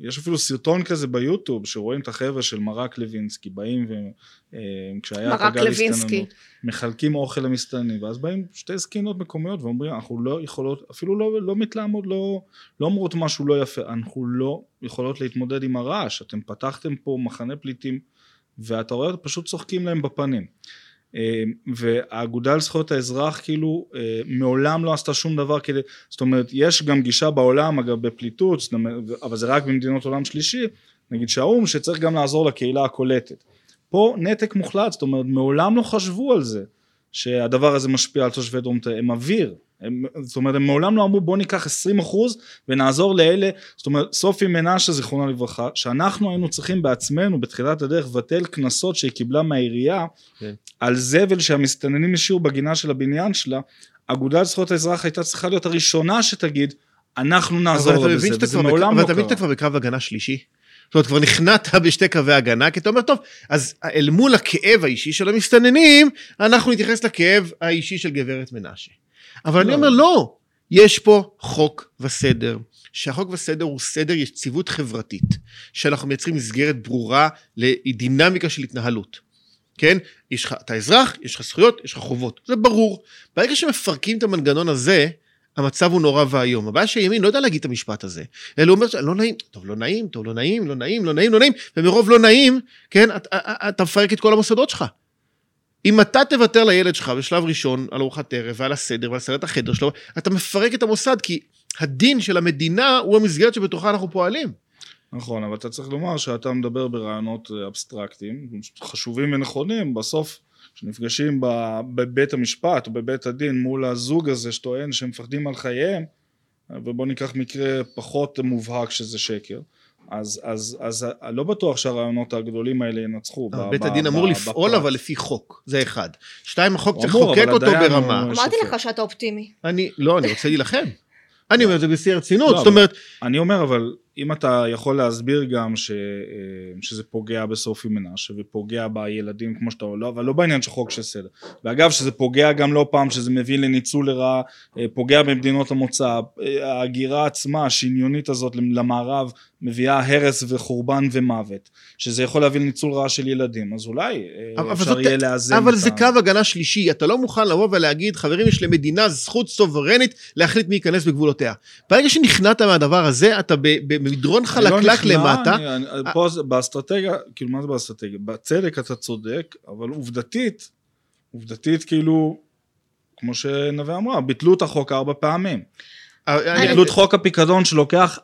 יש אפילו סרטון כזה ביוטיוב, שרואים את החבר'ה של מרק לוינסקי, באים וכשהיה את הגל הסתננות, מחלקים אוכל למסתננים, ואז באים שתי זקינות מקומיות ואומרים, אנחנו לא יכולות, אפילו לא, לא מתלהמות, לא, לא אומרות משהו לא יפה, אנחנו לא יכולות להתמודד עם הרעש, אתם פתחתם פה מחנה פליטים, ואתה רואה, פשוט צוחקים להם בפנים. אה, והאגודה לזכויות האזרח כאילו אה, מעולם לא עשתה שום דבר כדי, זאת אומרת יש גם גישה בעולם אגב בפליטות, אבל זה רק במדינות עולם שלישי, נגיד שהאו"ם שצריך גם לעזור לקהילה הקולטת. פה נתק מוחלט, זאת אומרת מעולם לא חשבו על זה שהדבר הזה משפיע על תושבי דרום תל הם אוויר, הם, זאת אומרת הם מעולם לא אמרו בוא ניקח 20 אחוז ונעזור לאלה, זאת אומרת סופי מנשה זיכרונה לברכה, שאנחנו היינו צריכים בעצמנו בתחילת הדרך לבטל קנסות שהיא קיבלה מהעירייה כן. על זבל שהמסתננים השאירו בגינה של הבניין שלה, אגודת זכויות האזרח הייתה צריכה להיות הראשונה שתגיד אנחנו נעזור לה בזה, וזה מעולם לא קרה. אבל אתה מבין שאתה כבר בקו הגנה שלישי? זאת אומרת, כבר נכנעת בשתי קווי הגנה, כי אתה אומר, טוב, אז אל מול הכאב האישי של המסתננים, אנחנו נתייחס לכאב האישי של גברת מנשה. אבל לא. אני אומר, לא, יש פה חוק וסדר, שהחוק וסדר הוא סדר יציבות חברתית, שאנחנו מייצרים מסגרת ברורה לדינמיקה של התנהלות. כן? יש לך, אתה אזרח, יש לך זכויות, יש לך חובות, זה ברור. ברגע שמפרקים את המנגנון הזה, המצב הוא נורא ואיום. הבעיה שהימין לא יודע להגיד את המשפט הזה, אלא הוא אומר, לא נעים, טוב, לא נעים, טוב, לא נעים, לא נעים, לא נעים, לא נעים, ומרוב לא נעים, כן, אתה, אתה מפרק את כל המוסדות שלך. אם אתה תוותר לילד שלך בשלב ראשון על ארוחת ערב ועל הסדר ועל סדר החדר שלו, אתה מפרק את המוסד, כי הדין של המדינה הוא המסגרת שבתוכה אנחנו פועלים. נכון, אבל אתה צריך לומר שאתה מדבר ברעיונות אבסטרקטיים, חשובים ונכונים, בסוף כשנפגשים בבית המשפט או בבית הדין מול הזוג הזה שטוען שהם מפחדים על חייהם, ובוא ניקח מקרה פחות מובהק שזה שקר, אז, אז, אז לא בטוח שהרעיונות הגדולים האלה ינצחו. בית הדין אמור לפעול אבל לפי חוק, זה אחד. שתיים, החוק צריך לחוקק אותו ברמה. אמרתי לך שאתה אופטימי. אני, לא, אני רוצה להילחם. אני אומר את זה בשיא הרצינות, לא, זאת אומרת... אני אומר אבל, אם אתה יכול להסביר גם ש, אה, שזה פוגע בסופי מנשה ופוגע בילדים כמו שאתה אומר, לא, אבל לא בעניין של חוק של סדר. ואגב שזה פוגע גם לא פעם שזה מביא לניצול לרעה, אה, פוגע במדינות המוצא, אה, ההגירה עצמה השניונית הזאת למערב מביאה הרס וחורבן ומוות, שזה יכול להביא לניצול רעה של ילדים, אז אולי אבל אפשר זאת- יהיה לאזן אבל זה קו הגנה שלישי, אתה לא מוכן לבוא ולהגיד, חברים, יש למדינה זכות סוברנית להחליט מי ייכנס בגבולותיה. ברגע שנכנעת מהדבר הזה, אתה ב- במדרון לא חלקלק נכנע, למטה. אני- אני- פה באסטרטגיה, כאילו מה זה באסטרטגיה? בצדק אתה צודק, אבל עובדתית, עובדתית כאילו, כמו שנווה אמרה, ביטלו את החוק ארבע פעמים. ביטלו את חוק הפיקדון שלוקח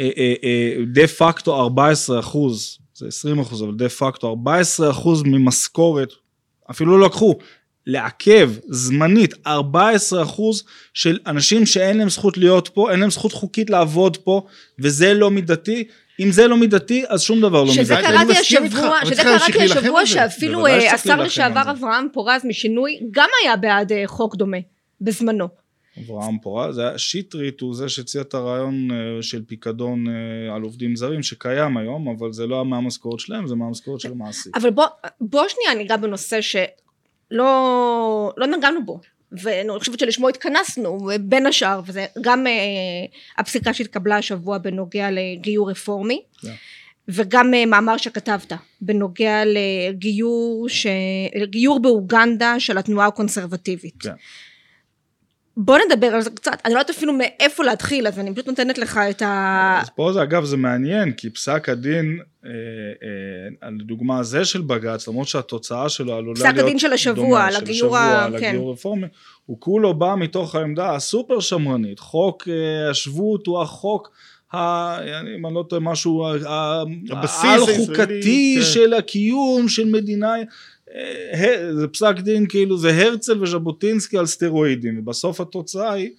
אה, אה, אה, דה פקטו 14 אחוז, זה 20 אחוז, אבל דה פקטו 14 אחוז ממשכורת, אפילו לא לקחו, לעכב זמנית 14 אחוז של אנשים שאין להם זכות להיות פה, אין להם זכות חוקית לעבוד פה, וזה לא מידתי. אם זה לא מידתי, אז שום דבר לא שזה מידתי. אני קראתי השבוע, שזה קראתי השבוע. שאפילו אה, השר לשעבר. אברהם פורז משינוי גם היה בעד אה, חוק דומה בזמנו. אברהם פורז, זה היה שטרית הוא זה שהציע את הרעיון אה, של פיקדון על עובדים זרים שקיים היום, אבל זה לא מהמשכורת שלהם, זה מהמשכורת של המעסיק. אבל בוא, בוא שנייה ניגע בנושא שלא לא נגענו בו. ואני חושבת שלשמו התכנסנו בין השאר וזה גם אה, הפסיקה שהתקבלה השבוע בנוגע לגיור רפורמי כן. וגם אה, מאמר שכתבת בנוגע לגיור, ש... לגיור באוגנדה של התנועה הקונסרבטיבית. כן. בוא נדבר על זה קצת, אני לא יודעת אפילו מאיפה להתחיל אז אני פשוט נותנת לך את ה... אז פה זה אגב זה מעניין כי פסק הדין אה, אה, על דוגמה זה של בג"ץ למרות שהתוצאה שלו עלולה פסק להיות הדין של השבוע, על של הגיור השבוע, ה- כן. הגיור הרפורמי הוא כולו בא מתוך העמדה הסופר שמרנית חוק אה, השבות הוא החוק ה- אם אני לא טועה משהו הבסיס העל הישראלי, חוקתי כן. של הקיום של מדינה זה פסק דין כאילו זה הרצל וז'בוטינסקי על סטרואידים ובסוף התוצאה היא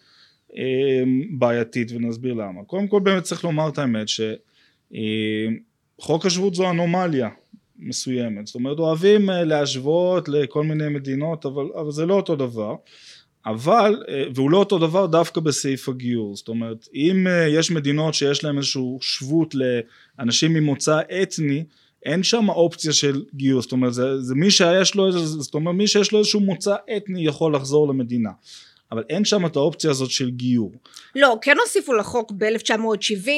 אה, בעייתית ונסביר למה. קודם כל באמת צריך לומר את האמת שחוק השבות זו אנומליה מסוימת, זאת אומרת אוהבים אה, להשוות לכל מיני מדינות אבל, אבל זה לא אותו דבר. אבל, אה, והוא לא אותו דבר דווקא בסעיף הגיור, זאת אומרת אם אה, יש מדינות שיש להם איזשהו שבות לאנשים ממוצא אתני אין שם אופציה של גיוס, זאת אומרת זה, זה מי שיש לו איזה, זאת אומרת מי שיש לו איזשהו מוצא אתני יכול לחזור למדינה אבל אין שם את האופציה הזאת של גיור. לא, כן הוסיפו לחוק ב-1970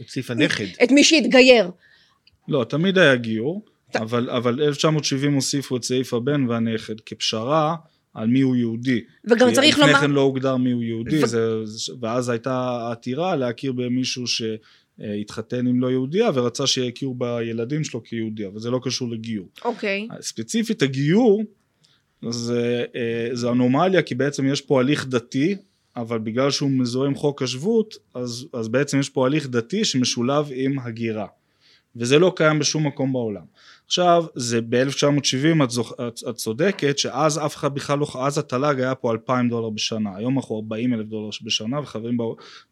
את סעיף הנכד. את מי שהתגייר. לא, תמיד היה גיור, אבל, אבל 1970 הוסיפו את סעיף הבן והנכד כפשרה על מי הוא יהודי. וגם כי צריך לפני לומר, כן לא הוגדר מי הוא יהודי, ו- זה, זה- ואז הייתה עתירה להכיר במישהו שהתחתן עם לא יהודייה ורצה שיכירו בילדים שלו כיהודי, אבל זה לא קשור לגיור. אוקיי, ספציפית הגיור זה, אה, זה אנומליה כי בעצם יש פה הליך דתי אבל בגלל שהוא מזוהה עם חוק השבות אז, אז בעצם יש פה הליך דתי שמשולב עם הגירה וזה לא קיים בשום מקום בעולם. עכשיו זה ב-1970 את, זוכ- את, את צודקת שאז אף אחד בכלל לא, אז התל"ג היה פה 2,000 דולר בשנה היום אנחנו 40 אלף דולר בשנה וחברים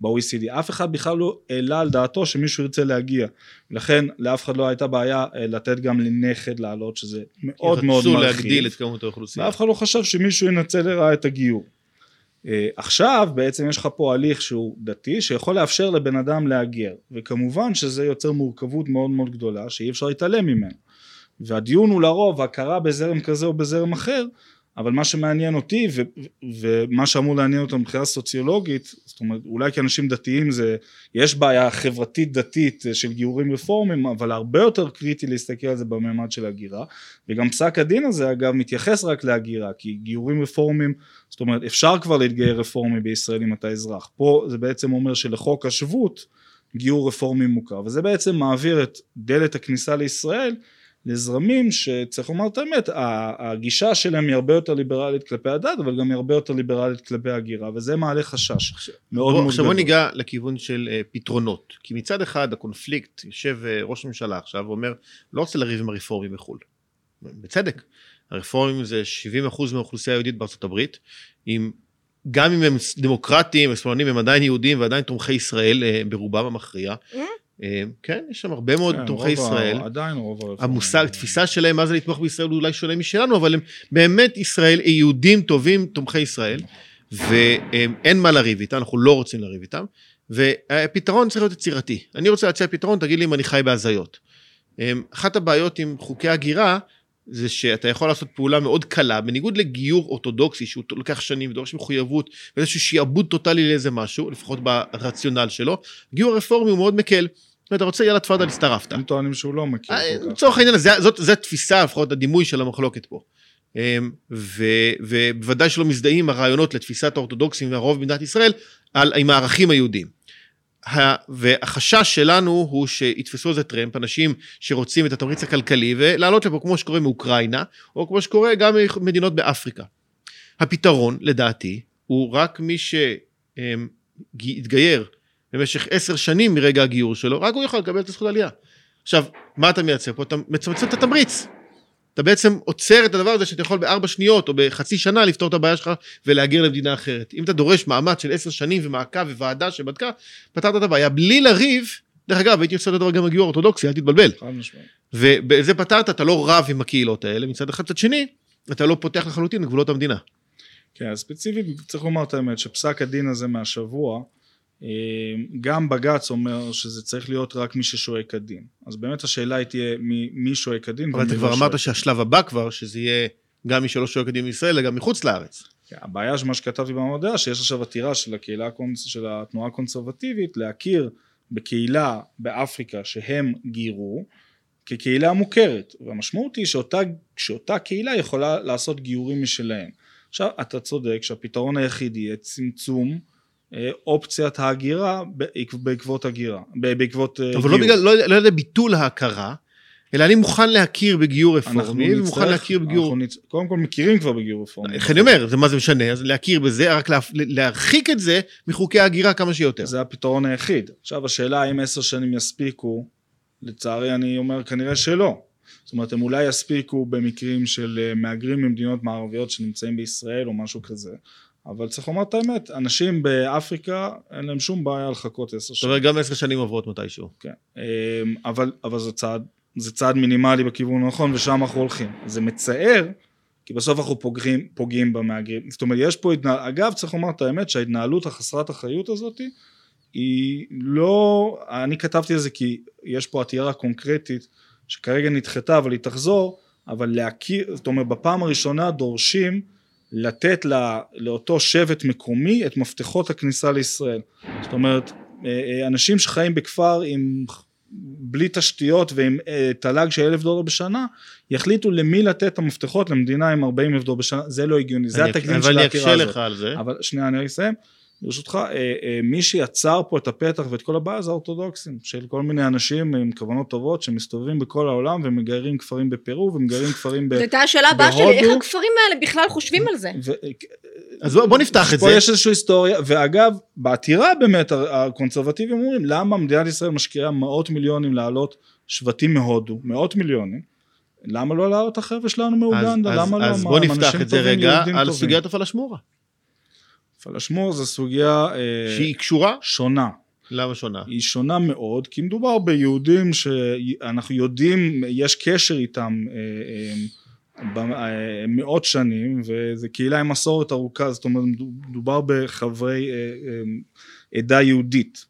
ב-OECD אף אחד בכלל לא העלה על דעתו שמישהו ירצה להגיע לכן לאף אחד לא הייתה בעיה אה, לתת גם לנכד לעלות שזה מאוד מאוד רצו מרחיב להגדיל את כמות האוכלוסייה. ואף אחד לא חשב שמישהו ינצל לרעה את הגיור. אה, עכשיו בעצם יש לך פה הליך שהוא דתי שיכול לאפשר לבן אדם להגר וכמובן שזה יוצר מורכבות מאוד מאוד גדולה שאי אפשר להתעלם ממנו והדיון הוא לרוב הכרה בזרם כזה או בזרם אחר אבל מה שמעניין אותי ו- ומה שאמור לעניין אותם מבחינה סוציולוגית זאת אומרת אולי כאנשים דתיים זה יש בעיה חברתית דתית אה, של גיורים רפורמיים אבל הרבה יותר קריטי להסתכל על זה בממד של הגירה. וגם פסק הדין הזה אגב מתייחס רק להגירה כי גיורים רפורמיים זאת אומרת אפשר כבר להתגייר רפורמי בישראל אם אתה אזרח. פה זה בעצם אומר שלחוק השבות גיור רפורמי מוכר. וזה בעצם מעביר את דלת הכניסה לישראל לזרמים שצריך לומר את האמת הגישה שלהם היא הרבה יותר ליברלית כלפי הדת אבל גם היא הרבה יותר ליברלית כלפי הגירה וזה מעלה חשש מאוד בוא, מאוד עכשיו בוא גדול. ניגע לכיוון של uh, פתרונות. כי מצד אחד הקונפליקט, יושב uh, ראש הממשלה עכשיו ואומר, לא רוצה לריב עם הרפורמים בחו"ל. בצדק. הרפורמים זה 70% מהאוכלוסייה היהודית בארצות הברית. עם, גם אם הם דמוקרטים ושמאלנים הם עדיין יהודים ועדיין תומכי ישראל uh, ברובם המכריע. Uh, כן, יש שם הרבה מאוד כן, תומכי ישראל. עדיין רוב הרפורמים. המושג, תפיסה שלהם מה זה לתמוך בישראל הוא אולי שונה משלנו, אבל הם באמת ישראל, יהודים טובים, תומכי ישראל. ואין מה לריב איתם, אנחנו לא רוצים לריב איתם, והפתרון צריך להיות יצירתי. אני רוצה להציע פתרון, תגיד לי אם אני חי בהזיות. אמ, אחת הבעיות עם חוקי הגירה, זה שאתה יכול לעשות פעולה מאוד קלה, בניגוד לגיור אורתודוקסי שהוא לוקח שנים ודורש מחויבות ואיזשהו שעבוד טוטאלי לאיזה משהו, לפחות ברציונל שלו, גיור רפורמי הוא מאוד מקל. אתה רוצה יאללה תפאדל הצטרפת. הם טוענים שהוא לא מכיר אה. לצורך העניין זאת, התפיסה, לפחות הדימוי של המחלוקת פה. אמ, ו- ובוודאי שלא מזדהים הרעיונות לתפיסת האורתודוקסים והרוב במדינת ישראל על, עם הערכים היהודיים. והחשש שלנו הוא שיתפסו איזה טרמפ, אנשים שרוצים את התמריץ הכלכלי ולעלות לפה כמו שקורה מאוקראינה, או כמו שקורה גם ממדינות באפריקה. הפתרון, לדעתי, הוא רק מי שהתגייר במשך עשר שנים מרגע הגיור שלו, רק הוא יכול לקבל את הזכות עלייה. עכשיו, מה אתה מייצר פה? אתה מצמצם את התמריץ. אתה בעצם עוצר את הדבר הזה שאתה יכול בארבע שניות או בחצי שנה לפתור את הבעיה שלך ולהגר למדינה אחרת. אם אתה דורש מאמץ של עשר שנים ומעקב וועדה שבדקה, פתרת את הבעיה בלי לריב. דרך אגב, הייתי עושה את הדבר גם בגיור אורתודוקסי, אל תתבלבל. ובזה פתרת, אתה לא רב עם הקהילות האלה, מצד אחד, מצד שני, אתה לא פותח לחלוטין את גבולות המדינה. כן, אז ספציפית צריך לומר את האמת שפסק הדין הזה מהשבוע גם בג"ץ אומר שזה צריך להיות רק מי ששוהה כדין אז באמת השאלה היא תהיה מי, שוהה כדין אבל אתה לא כבר אמרת שהשלב הבא כבר, שזה יהיה גם מי שלא שוהה כדין בישראל, אלא גם מחוץ לארץ. כן, הבעיה שמה שכתבתי במאמר דעה שיש עכשיו עתירה של הקהילה. של התנועה הקונסרבטיבית להכיר בקהילה באפריקה שהם גירו כקהילה מוכרת והמשמעות היא שאותה, שאותה קהילה יכולה לעשות גיורים משלהם. עכשיו אתה צודק שהפתרון היחיד יהיה צמצום אה, אופציית ההגירה בעק- בעקבות הגירה, בעקבות אה, אבל לא גיור. בגלל, לא לא יודע ביטול ההכרה, אלא אני מוכן להכיר בגיור רפורמי, ומוכן להכיר בגיור... נצ... קודם כל מכירים כבר בגיור רפורמי. איך אני אומר, זה מה זה משנה, אז להכיר בזה, רק לה- להרחיק את זה מחוקי ההגירה כמה שיותר. זה הפתרון היחיד. עכשיו השאלה האם עשר שנים יספיקו, לצערי אני אומר כנראה שלא. זאת אומרת הם אולי יספיקו במקרים של אה, מהגרים ממדינות מערביות שנמצאים בישראל או משהו כזה. אבל צריך לומר את האמת, אנשים באפריקה אין להם שום בעיה לחכות עשר זאת שנים. אומרת, גם עשר שנים עוברות מתישהו. כן. אמ, אבל, אבל זה צעד, זה צעד מינימלי בכיוון הנכון ושם אנחנו הולכים. זה מצער, כי בסוף אנחנו פוגעים, פוגעים במהגרים. זאת אומרת, יש פה התנהלות, אגב צריך לומר את האמת שההתנהלות החסרת אחריות הזאת היא לא, אני כתבתי על זה כי יש פה עתירה קונקרטית שכרגע נדחתה אבל היא תחזור, אבל להכיר, זאת אומרת בפעם הראשונה דורשים לתת לא, לאותו שבט מקומי את מפתחות הכניסה לישראל. זאת אומרת, אה, אה, אנשים שחיים בכפר עם בלי תשתיות ועם אה, תל"ג של אלף דולר בשנה, יחליטו למי לתת את המפתחות למדינה עם 40 אלף דולר בשנה, זה לא הגיוני, זה אני- התקדים אבל של אני העתירה אקשה הזאת. לך על זה. אבל שנייה אני אסיים. ברשותך, אה, אה, מי שיצר פה את הפתח ואת כל הבעיה זה האורתודוקסים, של כל מיני אנשים עם כוונות טובות שמסתובבים בכל העולם ומגיירים כפרים בפרו ומגיירים כפרים ב... זו הייתה השאלה הבאה שלי, איך בהודו- הכפרים האלה בכלל חושבים על זה? אז בוא בוא נפתח את פה זה. יש איזושהי היסטוריה, ואגב, בעתירה באמת הקונסרבטיבים אומרים למה מדינת ישראל משקיעה מאות מיליונים להעלות שבטים מהודו, מאות מיליונים, למה לא להעלות את החבר'ה שלנו מאוגנדה, למה לא? אז בוא נפתח את זה רגע על. סוגיית הפלשמורה, פלשמור זו סוגיה אה, שהיא קשורה, שונה, למה שונה? היא שונה מאוד, כי מדובר ביהודים שאנחנו יודעים, יש קשר איתם אה, אה, מאות שנים, וזו קהילה עם מסורת ארוכה, זאת אומרת מדובר בחברי עדה יהודית.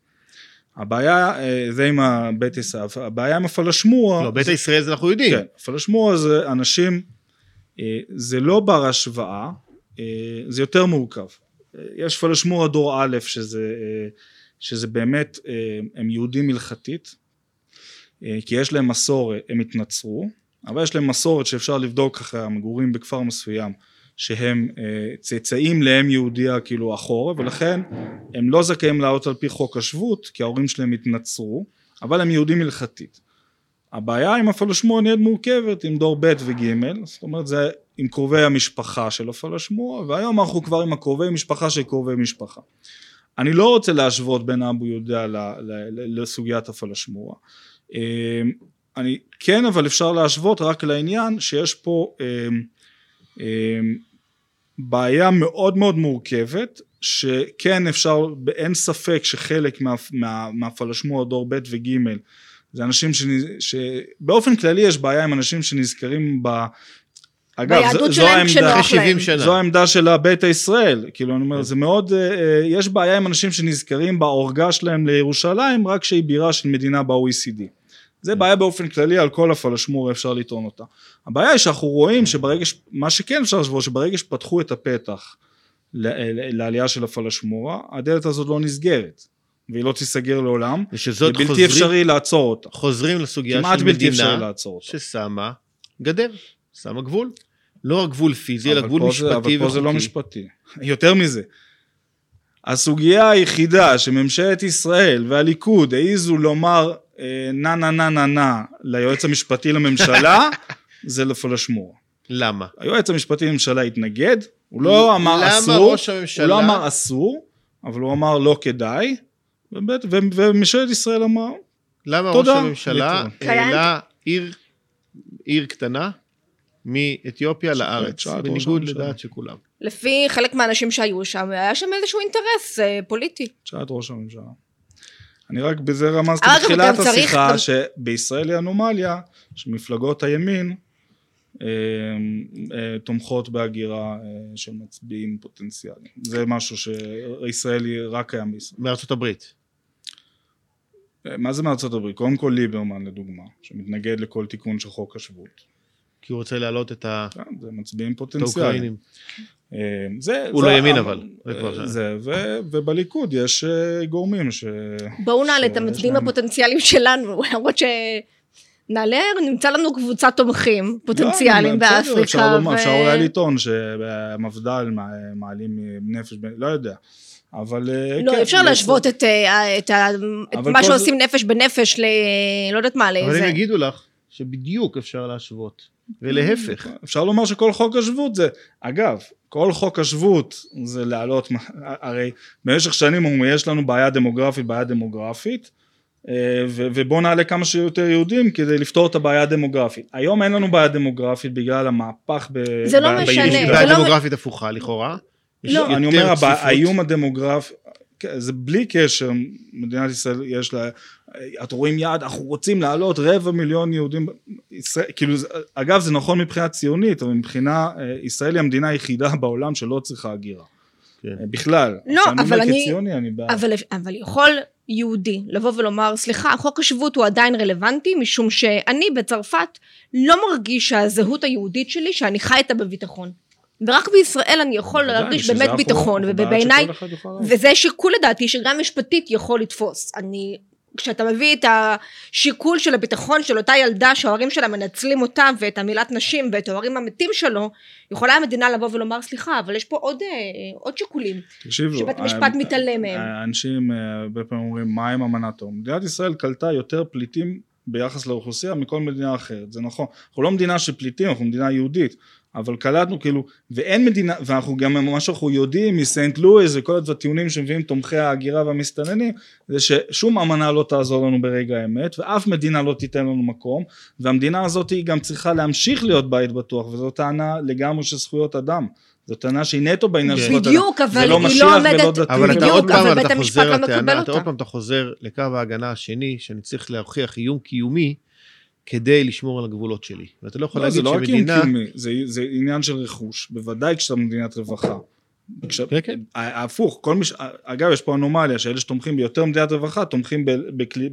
הבעיה, זה עם הבית עשיו, הבעיה עם הפלשמורה, לא, ביתא ישראל זה אנחנו יודעים. כן, הפלשמורה זה אנשים, זה לא בר השוואה, אה, זה יותר מורכב. יש פלשמורה דור א' שזה, אה, שזה באמת, אה, הם יהודים הלכתית, אה, כי יש להם מסורת, הם התנצרו, אבל יש להם מסורת שאפשר לבדוק אחרי המגורים בכפר מסוים, שהם צאצאים לאם יהודיה כאילו אחורה, ולכן הם לא זכאים לעלות על פי חוק השבות, כי ההורים שלהם התנצרו, אבל הם יהודים הלכתית. הבעיה עם הפלשמורה נהיית מורכבת עם דור ב' וג', זאת אומרת זה עם קרובי המשפחה של הפלשמורה, והיום אנחנו כבר עם הקרובי משפחה של קרובי משפחה. אני לא רוצה להשוות בין אבו יהודה לסוגיית הפלשמורה. אה, אני כן אבל אפשר להשוות רק לעניין שיש פה אה, אה, בעיה מאוד מאוד מורכבת שכן אפשר אין ספק שחלק מה, מה, מהפלשמורה דור ב' וג' זה אנשים. שבאופן כללי יש בעיה עם אנשים שנזכרים ב... אגב, ביהדות זו- זו שלהם העמדה- כשנוח אחרי 70 להם. שנה. זו העמדה של הביתא ישראל, כאילו אני אומר, זה מאוד, אה, אה, יש בעיה עם אנשים שנזכרים בעורגה שלהם לירושלים, רק שהיא בירה של מדינה ב-OECD. זה בעיה באופן כללי, על כל הפלשמור אפשר לטעון אותה. הבעיה היא שאנחנו רואים שברגע, ש- מה שכן אפשר לשבור, שברגע שפתחו את הפתח ל- ל- לעלייה של הפלשמורה, הדלת הזאת לא נסגרת, והיא לא תיסגר לעולם, ושזאת ובלתי חוזרים, אפשרי לעצור אותה. חוזרים לסוגיה כמעט של בלתי אפשרי מדינה לעצור אותה. ששמה גדר, שמה גבול. לא רק גבול פיזי, אלא גבול משפטי אבל פה זה לא וחוקי. משפטי. יותר מזה, הסוגיה היחידה שממשלת ישראל והליכוד העיזו לומר אה, נה נה נה נה נה ליועץ המשפטי לממשלה, זה לפלשמורה. למה? היועץ המשפטי לממשלה התנגד, הוא לא אמר למה אסור, ראש הממשלה... הוא לא אמר אסור, אבל הוא אמר לא כדאי, וממשלת ישראל אמרה, למה תודה. ראש הממשלה. העלה עיר, עיר קטנה מאתיופיה לארץ, שאלת ראש בניגוד. לדעת של כולם. לפי חלק מהאנשים שהיו שם, היה שם איזשהו אינטרס אה, פוליטי. תשאל את ראש הממשלה. אני רק בזה רמזתי אגב, בתחילת השיחה גם- שבישראל היא אנומליה שמפלגות הימין אה, אה, תומכות בהגירה אה, של מצביעים פוטנציאליים. זה משהו שישראלי רק קיים בישראל. מארצות הברית. אה, מה זה מארצות הברית? קודם כל ליברמן לדוגמה, שמתנגד לכל תיקון של חוק השבות. כי הוא רוצה להעלות את ה- כן, זה מצביעים פוטנציאליים. האוקראינים. אה, זה, הוא זה לא ימין אבל, זה כבר- זה, ו, ובליכוד יש אה, גורמים ש... בואו נעלה את המצביעים הפוטנציאליים שלנו, למרות ש... נעלה, נמצא לנו קבוצת תומכים פוטנציאליים לא, בסדר, באפריקה. אפשר, לומר, ו- אפשר אולי לטעון שהמפד"ל מע- מעלים נפש, לא יודע. אבל אה, לא, כן, אי אפשר להשוות את, אה, את, את אבל מה שעושים נפש בנפש ל... לא יודעת מה, אבל לאיזה... הם יגידו לך שבדיוק אפשר להשוות, ולהפך. אפשר לומר שכל חוק השבות זה, אגב, כל חוק השבות זה להעלות, הרי במשך שנים אומרים יש לנו בעיה דמוגרפית, בעיה דמוגרפית, אה, ובואו נעלה כמה שיותר יהודים כדי לפתור את הבעיה הדמוגרפית. היום אין לנו בעיה דמוגרפית בגלל המהפך ב... זה לא ב- משנה. יש זה בעיה לא- דמוגרפית הפוכה לכאורה. לא. אני אומר. האיום הדמוגרפי, כן, זה בלי קשר, מדינת ישראל יש לה, אתם רואים יעד, אנחנו רוצים להעלות רבע מיליון יהודים, ישראל, כאילו, זה- אגב זה נכון מבחינה ציונית, אבל מבחינה, אה, ישראל היא המדינה היחידה בעולם שלא צריכה הגירה. כן. אה, בכלל. לא, אבל אני- כציוני אני בעד. אבל, אבל יכול יהודי לבוא ולומר, סליחה, חוק השבות הוא עדיין רלוונטי, משום שאני בצרפת לא מרגיש שהזהות היהודית שלי, שאני חי איתה בביטחון. ורק בישראל אני יכול להרגיש באמת ביטחון, ובעיניי. וזה שיקול לדעתי שגם משפטית יכול לתפוס. אני, כשאתה מביא את השיקול של הביטחון של אותה ילדה שההורים שלה מנצלים אותה ואת המילת נשים ואת ההורים המתים שלו, יכולה המדינה לבוא ולומר סליחה, אבל יש פה עוד, אה, עוד שיקולים. תקשיבו, שבית המשפט ה- מתעלם מהם. האנשים אה, הרבה פעמים אומרים מה עם אמנת האו"ם. מדינת ישראל קלטה יותר פליטים ביחס לאוכלוסייה מכל מדינה אחרת, זה נכון. אנחנו לא מדינה של פליטים, אנחנו מדינה יהודית, אבל קלטנו כאילו, ואין מדינה, ואנחנו גם מה שאנחנו יודעים מסנט לואיס וכל הטיעונים שמביאים תומכי ההגירה והמסתננים, זה ששום אמנה לא תעזור לנו ברגע האמת, ואף מדינה לא תיתן לנו מקום, והמדינה הזאת היא גם צריכה להמשיך להיות בית בטוח, וזו טענה לגמרי של זכויות אדם. זו טענה שהיא נטו בעניין של זכויות אדם. בדיוק, אבל לא היא לא ולא עומדת. אבל אתה בדיוק, עוד פעם אבל בית אתה המשפט חוזר לא מקבל לטענה, אתה. עוד פעם אתה חוזר לקו ההגנה השני, שאני צריך להוכיח איום קיומי כדי לשמור על הגבולות שלי. ואתה לא יכול לא, זה להגיד לא רק איום. קיומי, זה, זה עניין של רכוש, בוודאי כשאתה מדינת רווחה. כש... כן, כן. ההפוך, כל מי ש... אגב יש פה אנומליה שאלה שתומכים ביותר מדינת רווחה תומכים ב...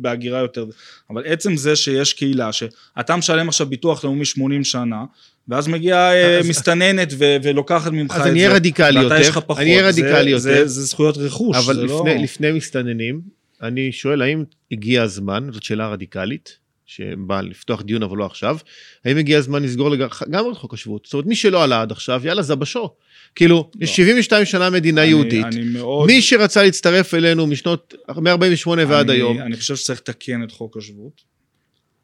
בהגירה יותר, אבל עצם זה שיש קהילה שאתה משלם עכשיו ביטוח לאומי 80 שנה ואז מגיעה אה, אז- מסתננת ו... ולוקחת ממך את אז זה, אני אהיה רדיקלי ואתה יש יותר, לך פחות, אני אהיה זה- רדיקלי זה, יותר, זה, זה זכויות רכוש, אבל זה לפני, לא... לפני מסתננים, אני שואל האם הגיע הזמן, זאת שאלה רדיקלית, שבאה לפתוח דיון אבל לא עכשיו, האם הגיע הזמן לסגור לגמרי את חוק השבות? זאת אומרת, מי שלא עלה עד עכשיו, יאללה, זבשו. כאילו, לא. יש 72 שנה מדינה אני- יהודית, אני מאוד... מי שרצה להצטרף אלינו משנות, מ-48 ועד היום, אני חושב שצריך לתקן את חוק השבות.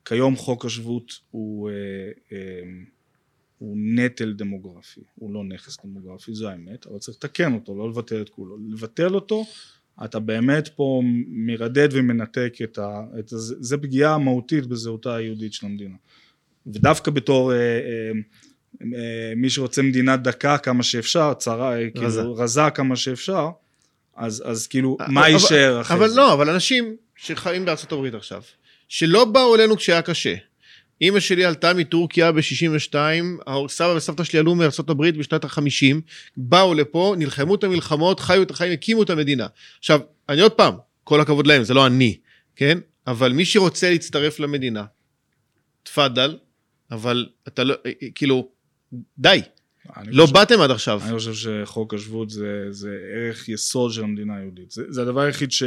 כיום חוק השבות הוא, אה, אה, הוא נטל דמוגרפי, הוא לא נכס דמוגרפי, זו האמת, אבל צריך לתקן אותו, לא לבטל את כולו. לבטל אותו, אתה באמת פה מרדד ומנתק את ה... את ה זה, פגיעה מהותית בזהותה היהודית של המדינה. ודווקא בתור אה, אה, אה, מי שרוצה מדינה דקה כמה שאפשר, צרה, אה, רזה. כאילו רזה כמה שאפשר, אז, אז כאילו, אבל- מה יישאר אחרי אבל זה? לא, אבל אנשים שחיים בארצות הברית עכשיו, שלא באו אלינו כשהיה קשה, אימא שלי עלתה מטורקיה ב-62, סבא וסבתא שלי עלו הברית בשנת ה-50, באו לפה, נלחמו את המלחמות, חיו את החיים, הקימו את המדינה. עכשיו, אני עוד פעם, כל הכבוד להם, זה לא אני, כן? אבל מי שרוצה להצטרף למדינה, תפאדל, אבל אתה לא, כאילו, די, לא חושב- באתם עד עכשיו. אני חושב שחוק השבות זה, זה ערך יסוד של המדינה היהודית. זה, זה הדבר היחיד ש...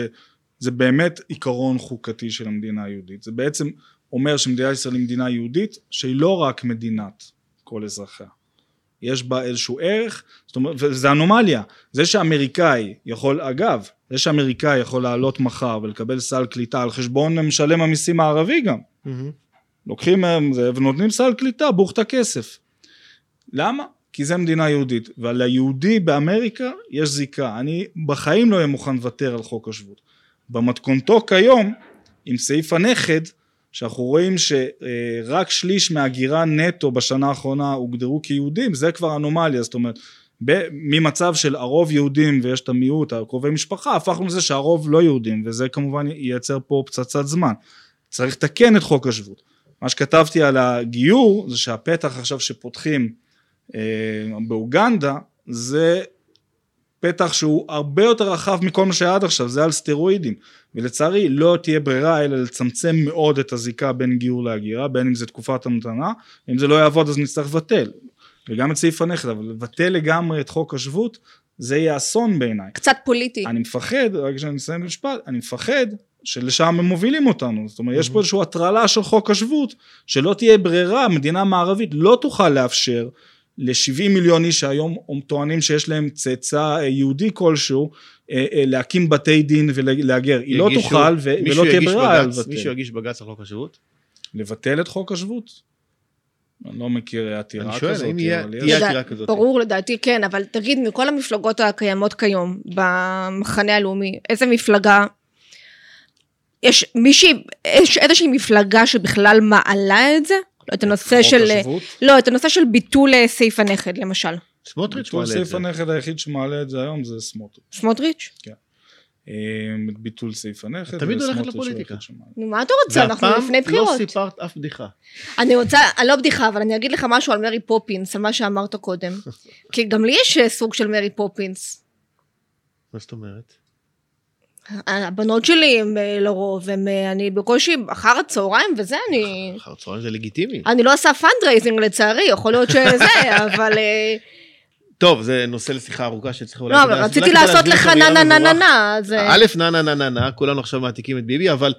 זה באמת עיקרון חוקתי של המדינה היהודית. זה בעצם אומר שמדינת ישראל היא מדינה יהודית שהיא לא רק מדינת כל אזרחיה. יש בה איזשהו ערך, זאת אומרת, וזה אנומליה. זה שאמריקאי יכול, אגב, זה שאמריקאי יכול לעלות מחר ולקבל סל קליטה על חשבון משלם המיסים הערבי גם. מהמם. לוקחים מהם זה ונותנים סל קליטה, בוכתה כסף. למה? כי זה מדינה יהודית, וליהודי באמריקה יש זיקה. אני בחיים לא אהיה מוכן לוותר על חוק השבות. במתכונתו כיום, עם סעיף הנכד, שאנחנו רואים שרק שליש מהגירה נטו בשנה האחרונה הוגדרו כיהודים, זה כבר אנומליה, זאת אומרת, ממצב של הרוב יהודים ויש את המיעוט, הקרובי משפחה, הפכנו לזה שהרוב לא יהודים, וזה כמובן ייצר פה פצצת זמן. צריך לתקן את חוק השבות. מה שכתבתי על הגיור זה שהפתח עכשיו שפותחים אה, באוגנדה זה פתח שהוא הרבה יותר רחב מכל מה שהיה עד עכשיו, זה על סטרואידים ולצערי לא תהיה ברירה אלא לצמצם מאוד את הזיקה בין גיור להגירה בין אם זה תקופת המתנה אם זה לא יעבוד אז נצטרך לבטל וגם את סעיף הנכד אבל לבטל לגמרי את חוק השבות זה יהיה אסון בעיניי קצת פוליטי. אני מפחד, רק כשאני אסיים את המשפט, אני מפחד שלשם הם מובילים אותנו. זאת אומרת, יש פה איזושהי הטרלה של חוק השבות, שלא תהיה ברירה, מדינה מערבית לא תוכל לאפשר ל-70 מיליון איש שהיום טוענים שיש להם צאצא אה, יהודי כלשהו, אה, אה, להקים בתי דין ולהגר. היא לא תוכל ו- ולא תהיה ברירה בג"ץ- מישהו לבטל. יגיש בג"ץ על חוק השבות? לבטל את חוק השבות? אני לא מכיר עתירה אני שואל, כזאת, האם אבל תהיה יש- עתירה כזאת. ברור לדעתי כן, אבל תגיד, מכל המפלגות הקיימות כיום במחנה הלאומי, איזה מפלגה, יש מישהי, יש איזושהי מפלגה שבכלל מעלה את זה? לא, את הנושא של, השבות? לא, את הנושא של ביטול אה, סעיף הנכד למשל. סמוטריץ' ביטול מעלה את סעיף. הנכד היחיד שמעלה את זה היום זה סמוטריץ'. סמוטריץ'? אה, ביטול סעיף הנכד. תמיד הולכת לפוליטיקה. נו, מה אתה רוצה? אנחנו והפעם לפני לא בחירות. סיפרת אף בדיחה. אני רוצה, אני לא בדיחה, אבל אני אגיד לך משהו על מרי פופינס, על מה שאמרת קודם. כי גם לי יש אה, סוג של מרי פופינס. מה זאת אומרת? הבנות שלי הם אה, לרוב, הם, אה, אני בקושי אחר הצהריים וזה, אני... אחר הצהריים זה לגיטימי. אני לא עושה fundraising לצערי, יכול להיות שזה, אבל... טוב, זה נושא לשיחה ארוכה שצריך אולי... לא, אבל רציתי לעשות לך נה נה נה נה. נה. אה, א', נה נה נה נה נה, כולנו עכשיו מעתיקים את ביבי, אבל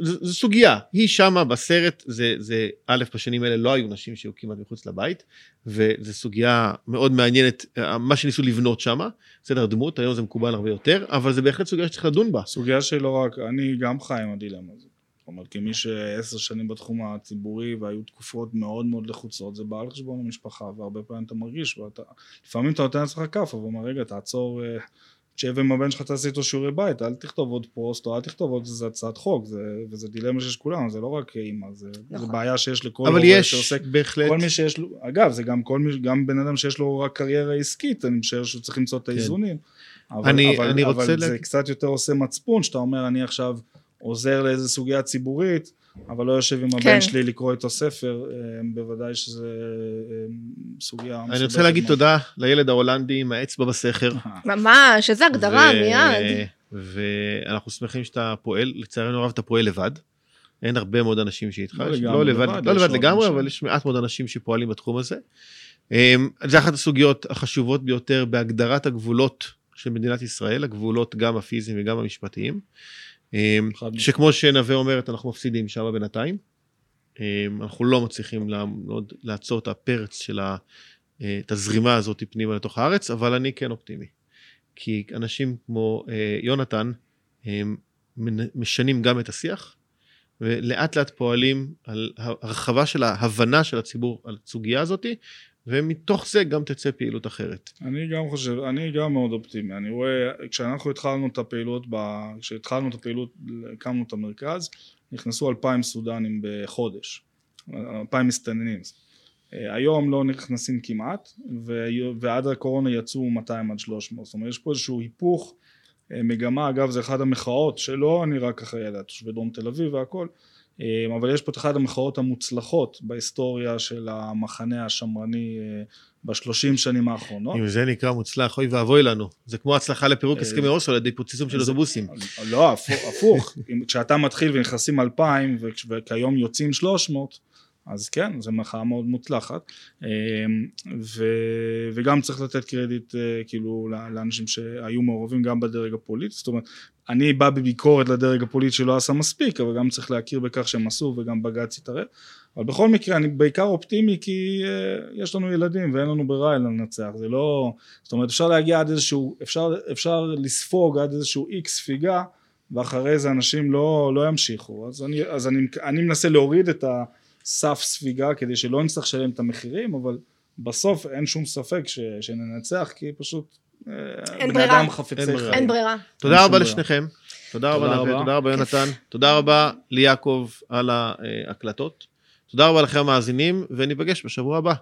זו סוגיה, היא שמה בסרט, זה, זה א', בשנים האלה לא היו נשים שהיו כמעט מחוץ לבית, וזו סוגיה מאוד מעניינת, אה, מה שניסו לבנות שמה, בסדר, דמות, היום זה מקובל הרבה יותר, אבל זה בהחלט סוגיה שצריך לדון בה. סוגיה שלא רק, אני גם חי עם הדילמה הזאת. זאת אומרת, כמי שעשר שנים בתחום הציבורי והיו תקופות מאוד מאוד לחוצות, זה בא על חשבון המשפחה, והרבה פעמים אתה מרגיש, ואתה, לפעמים אתה נותן לעצמך כאפה, ואומר, רגע, תעצור, אה, תשב עם הבן שלך, תעשה איתו שיעורי בית, אל תכתוב עוד פוסט, או אל תכתוב עוד איזה הצעת חוק, זה, וזה דילמה שיש כולם, זה לא רק אימא, זה, זה נכון. בעיה שיש לכל אבל הורה יש שעוסק בהחלט, כל מי שיש לו, אגב, זה גם כל מי, גם בן אדם שיש לו רק קריירה עסקית, אני משער שהוא צריך למצוא את האיזונים. אבל, אני- אבל, אני רוצה אבל זה להגיד- קצת יותר עושה מצפון, שאתה אומר, אני עכשיו עוזר לאיזה סוגיה ציבורית, אבל לא יושב עם הבן כן. שלי לקרוא איתו ספר, אה, בוודאי שזה אה, סוגיה אני רוצה להגיד מאוד. תודה לילד ההולנדי עם האצבע בסכר. ממש, איזה הגדרה, ו- מיד. ואנחנו שמחים שאתה פועל, לצערנו הרב אתה פועל לבד. אין הרבה מאוד אנשים שאיתך, לא לגמרי לא לבד, לבד, לא לבד לגמרי, אנשים. אבל יש מעט מאוד אנשים שפועלים בתחום הזה. אמ, זה אחת הסוגיות החשובות ביותר בהגדרת הגבולות של מדינת ישראל, הגבולות גם הפיזיים וגם המשפטיים. אמ. שכמו שנווה אומרת, אנחנו מפסידים שם בינתיים. אמ, אנחנו לא מצליחים לעמוד- לעצור את הפרץ של ה- אה, את הזרימה הזאת פנימה לתוך הארץ, אבל אני כן אופטימי. כי אנשים כמו אה, יונתן הם משנים גם את השיח, ולאט לאט פועלים על הרחבה של ההבנה של הציבור על הסוגיה הזאת, ומתוך זה גם תצא פעילות אחרת. אני גם חושב, אני גם מאוד אופטימי, אני רואה, כשאנחנו התחלנו את הפעילות, ב, כשהתחלנו את הפעילות, הקמנו את המרכז, נכנסו אלפיים סודנים בחודש, אלפיים מסתננים. אה, היום לא נכנסים כמעט, ו- ועד הקורונה יצאו 200 עד 300, זאת אומרת יש פה איזשהו היפוך אה, מגמה, אגב זה אחת המחאות שלא אני רק אחראי עליה, תושבי דרום תל אביב והכל, אבל יש פה את אחת המחאות המוצלחות בהיסטוריה של המחנה השמרני אה, בשלושים שנים האחרונות. אם זה נקרא מוצלח, אוי ואבוי לנו. זה כמו הצלחה לפירוק אה, הסכמי אוסלו על ידי פוצצום של אוטובוסים. לא, הפוך, כשאתה מתחיל ונכנסים אלפיים וכיום יוצאים שלוש מאות, אז כן, זו מחאה מאוד מוצלחת. אה, ו, וגם צריך לתת קרדיט אה, כאילו לאנשים שהיו מעורבים גם בדרג הפוליטי, זאת אומרת, אני בא בביקורת לדרג הפוליטי שלא עשה מספיק, אבל גם צריך להכיר בכך שהם עשו וגם בג"ץ התערב. אבל בכל מקרה אני בעיקר אופטימי כי uh, יש לנו ילדים ואין לנו ברירה אלא לנצח, זה לא, זאת אומרת אפשר להגיע עד איזשהו, אפשר, אפשר לספוג עד איזשהו איקס ספיגה ואחרי זה אנשים לא, לא ימשיכו, אז, אני, אז אני, אני מנסה להוריד את הסף ספיגה כדי שלא נצטרך לשלם את המחירים, אבל בסוף אין שום ספק ש, שננצח כי פשוט אה, אין בני ברירה. אדם חפצי. חיים. אין ברירה. תודה אין רבה לשניכם. תודה רבה תודה נווה, רבה. תודה רבה יונתן, תודה רבה ליעקב על ההקלטות, תודה רבה לכם המאזינים, וניפגש בשבוע הבא.